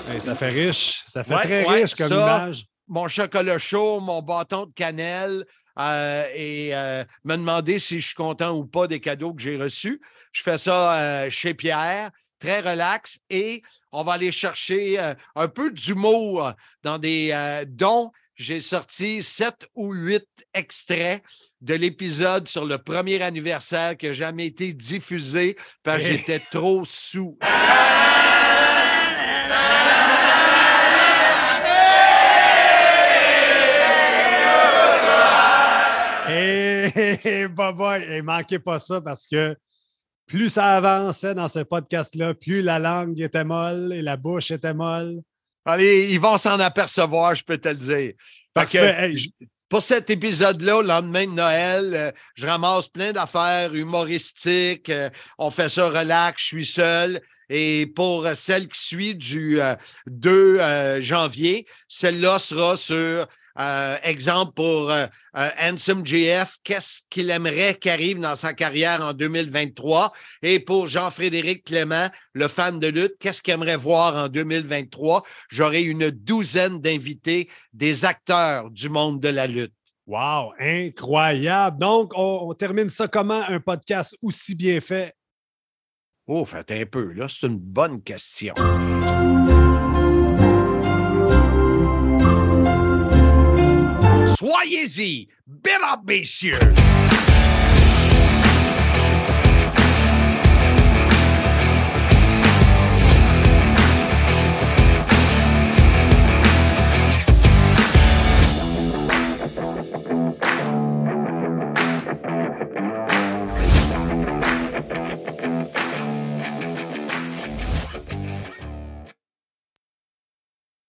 Hey, ça fait riche. Ça fait Ouais, très ouais, riche comme ça, image. Mon chocolat chaud, mon bâton de cannelle euh, et euh, me demander si je suis content ou pas des cadeaux que j'ai reçus. Je fais ça euh, chez Pierre, très relax et on va aller chercher un peu d'humour dans des dons. J'ai sorti sept ou huit extraits de l'épisode sur le premier anniversaire qui n'a jamais été diffusé parce que j'étais trop sous. Et Boboy, et manquez pas ça parce que plus ça avançait dans ce podcast-là, plus la langue était molle et la bouche était molle. Allez, ils vont s'en apercevoir, je peux te le dire. Fait que, Parfait. Hey, je- pour cet épisode-là, au lendemain de Noël, euh, je ramasse plein d'affaires humoristiques. euh, on fait ça relax, je suis seul. Et pour celle qui suit du euh, 2 euh, janvier, celle-là sera sur, euh, exemple pour euh, euh, Handsome JF, qu'est-ce qu'il aimerait qu'arrive dans sa carrière en 2023. Et pour Jean-Frédéric Clément, le fan de lutte, qu'est-ce qu'il aimerait voir en 2023? J'aurai une douzaine d'invités, des acteurs du monde de la lutte. Wow, incroyable. Donc, on, on termine ça comment un podcast aussi bien fait? Oh, faites un peu, là, c'est une bonne question. Soyez-y, mesdames, messieurs.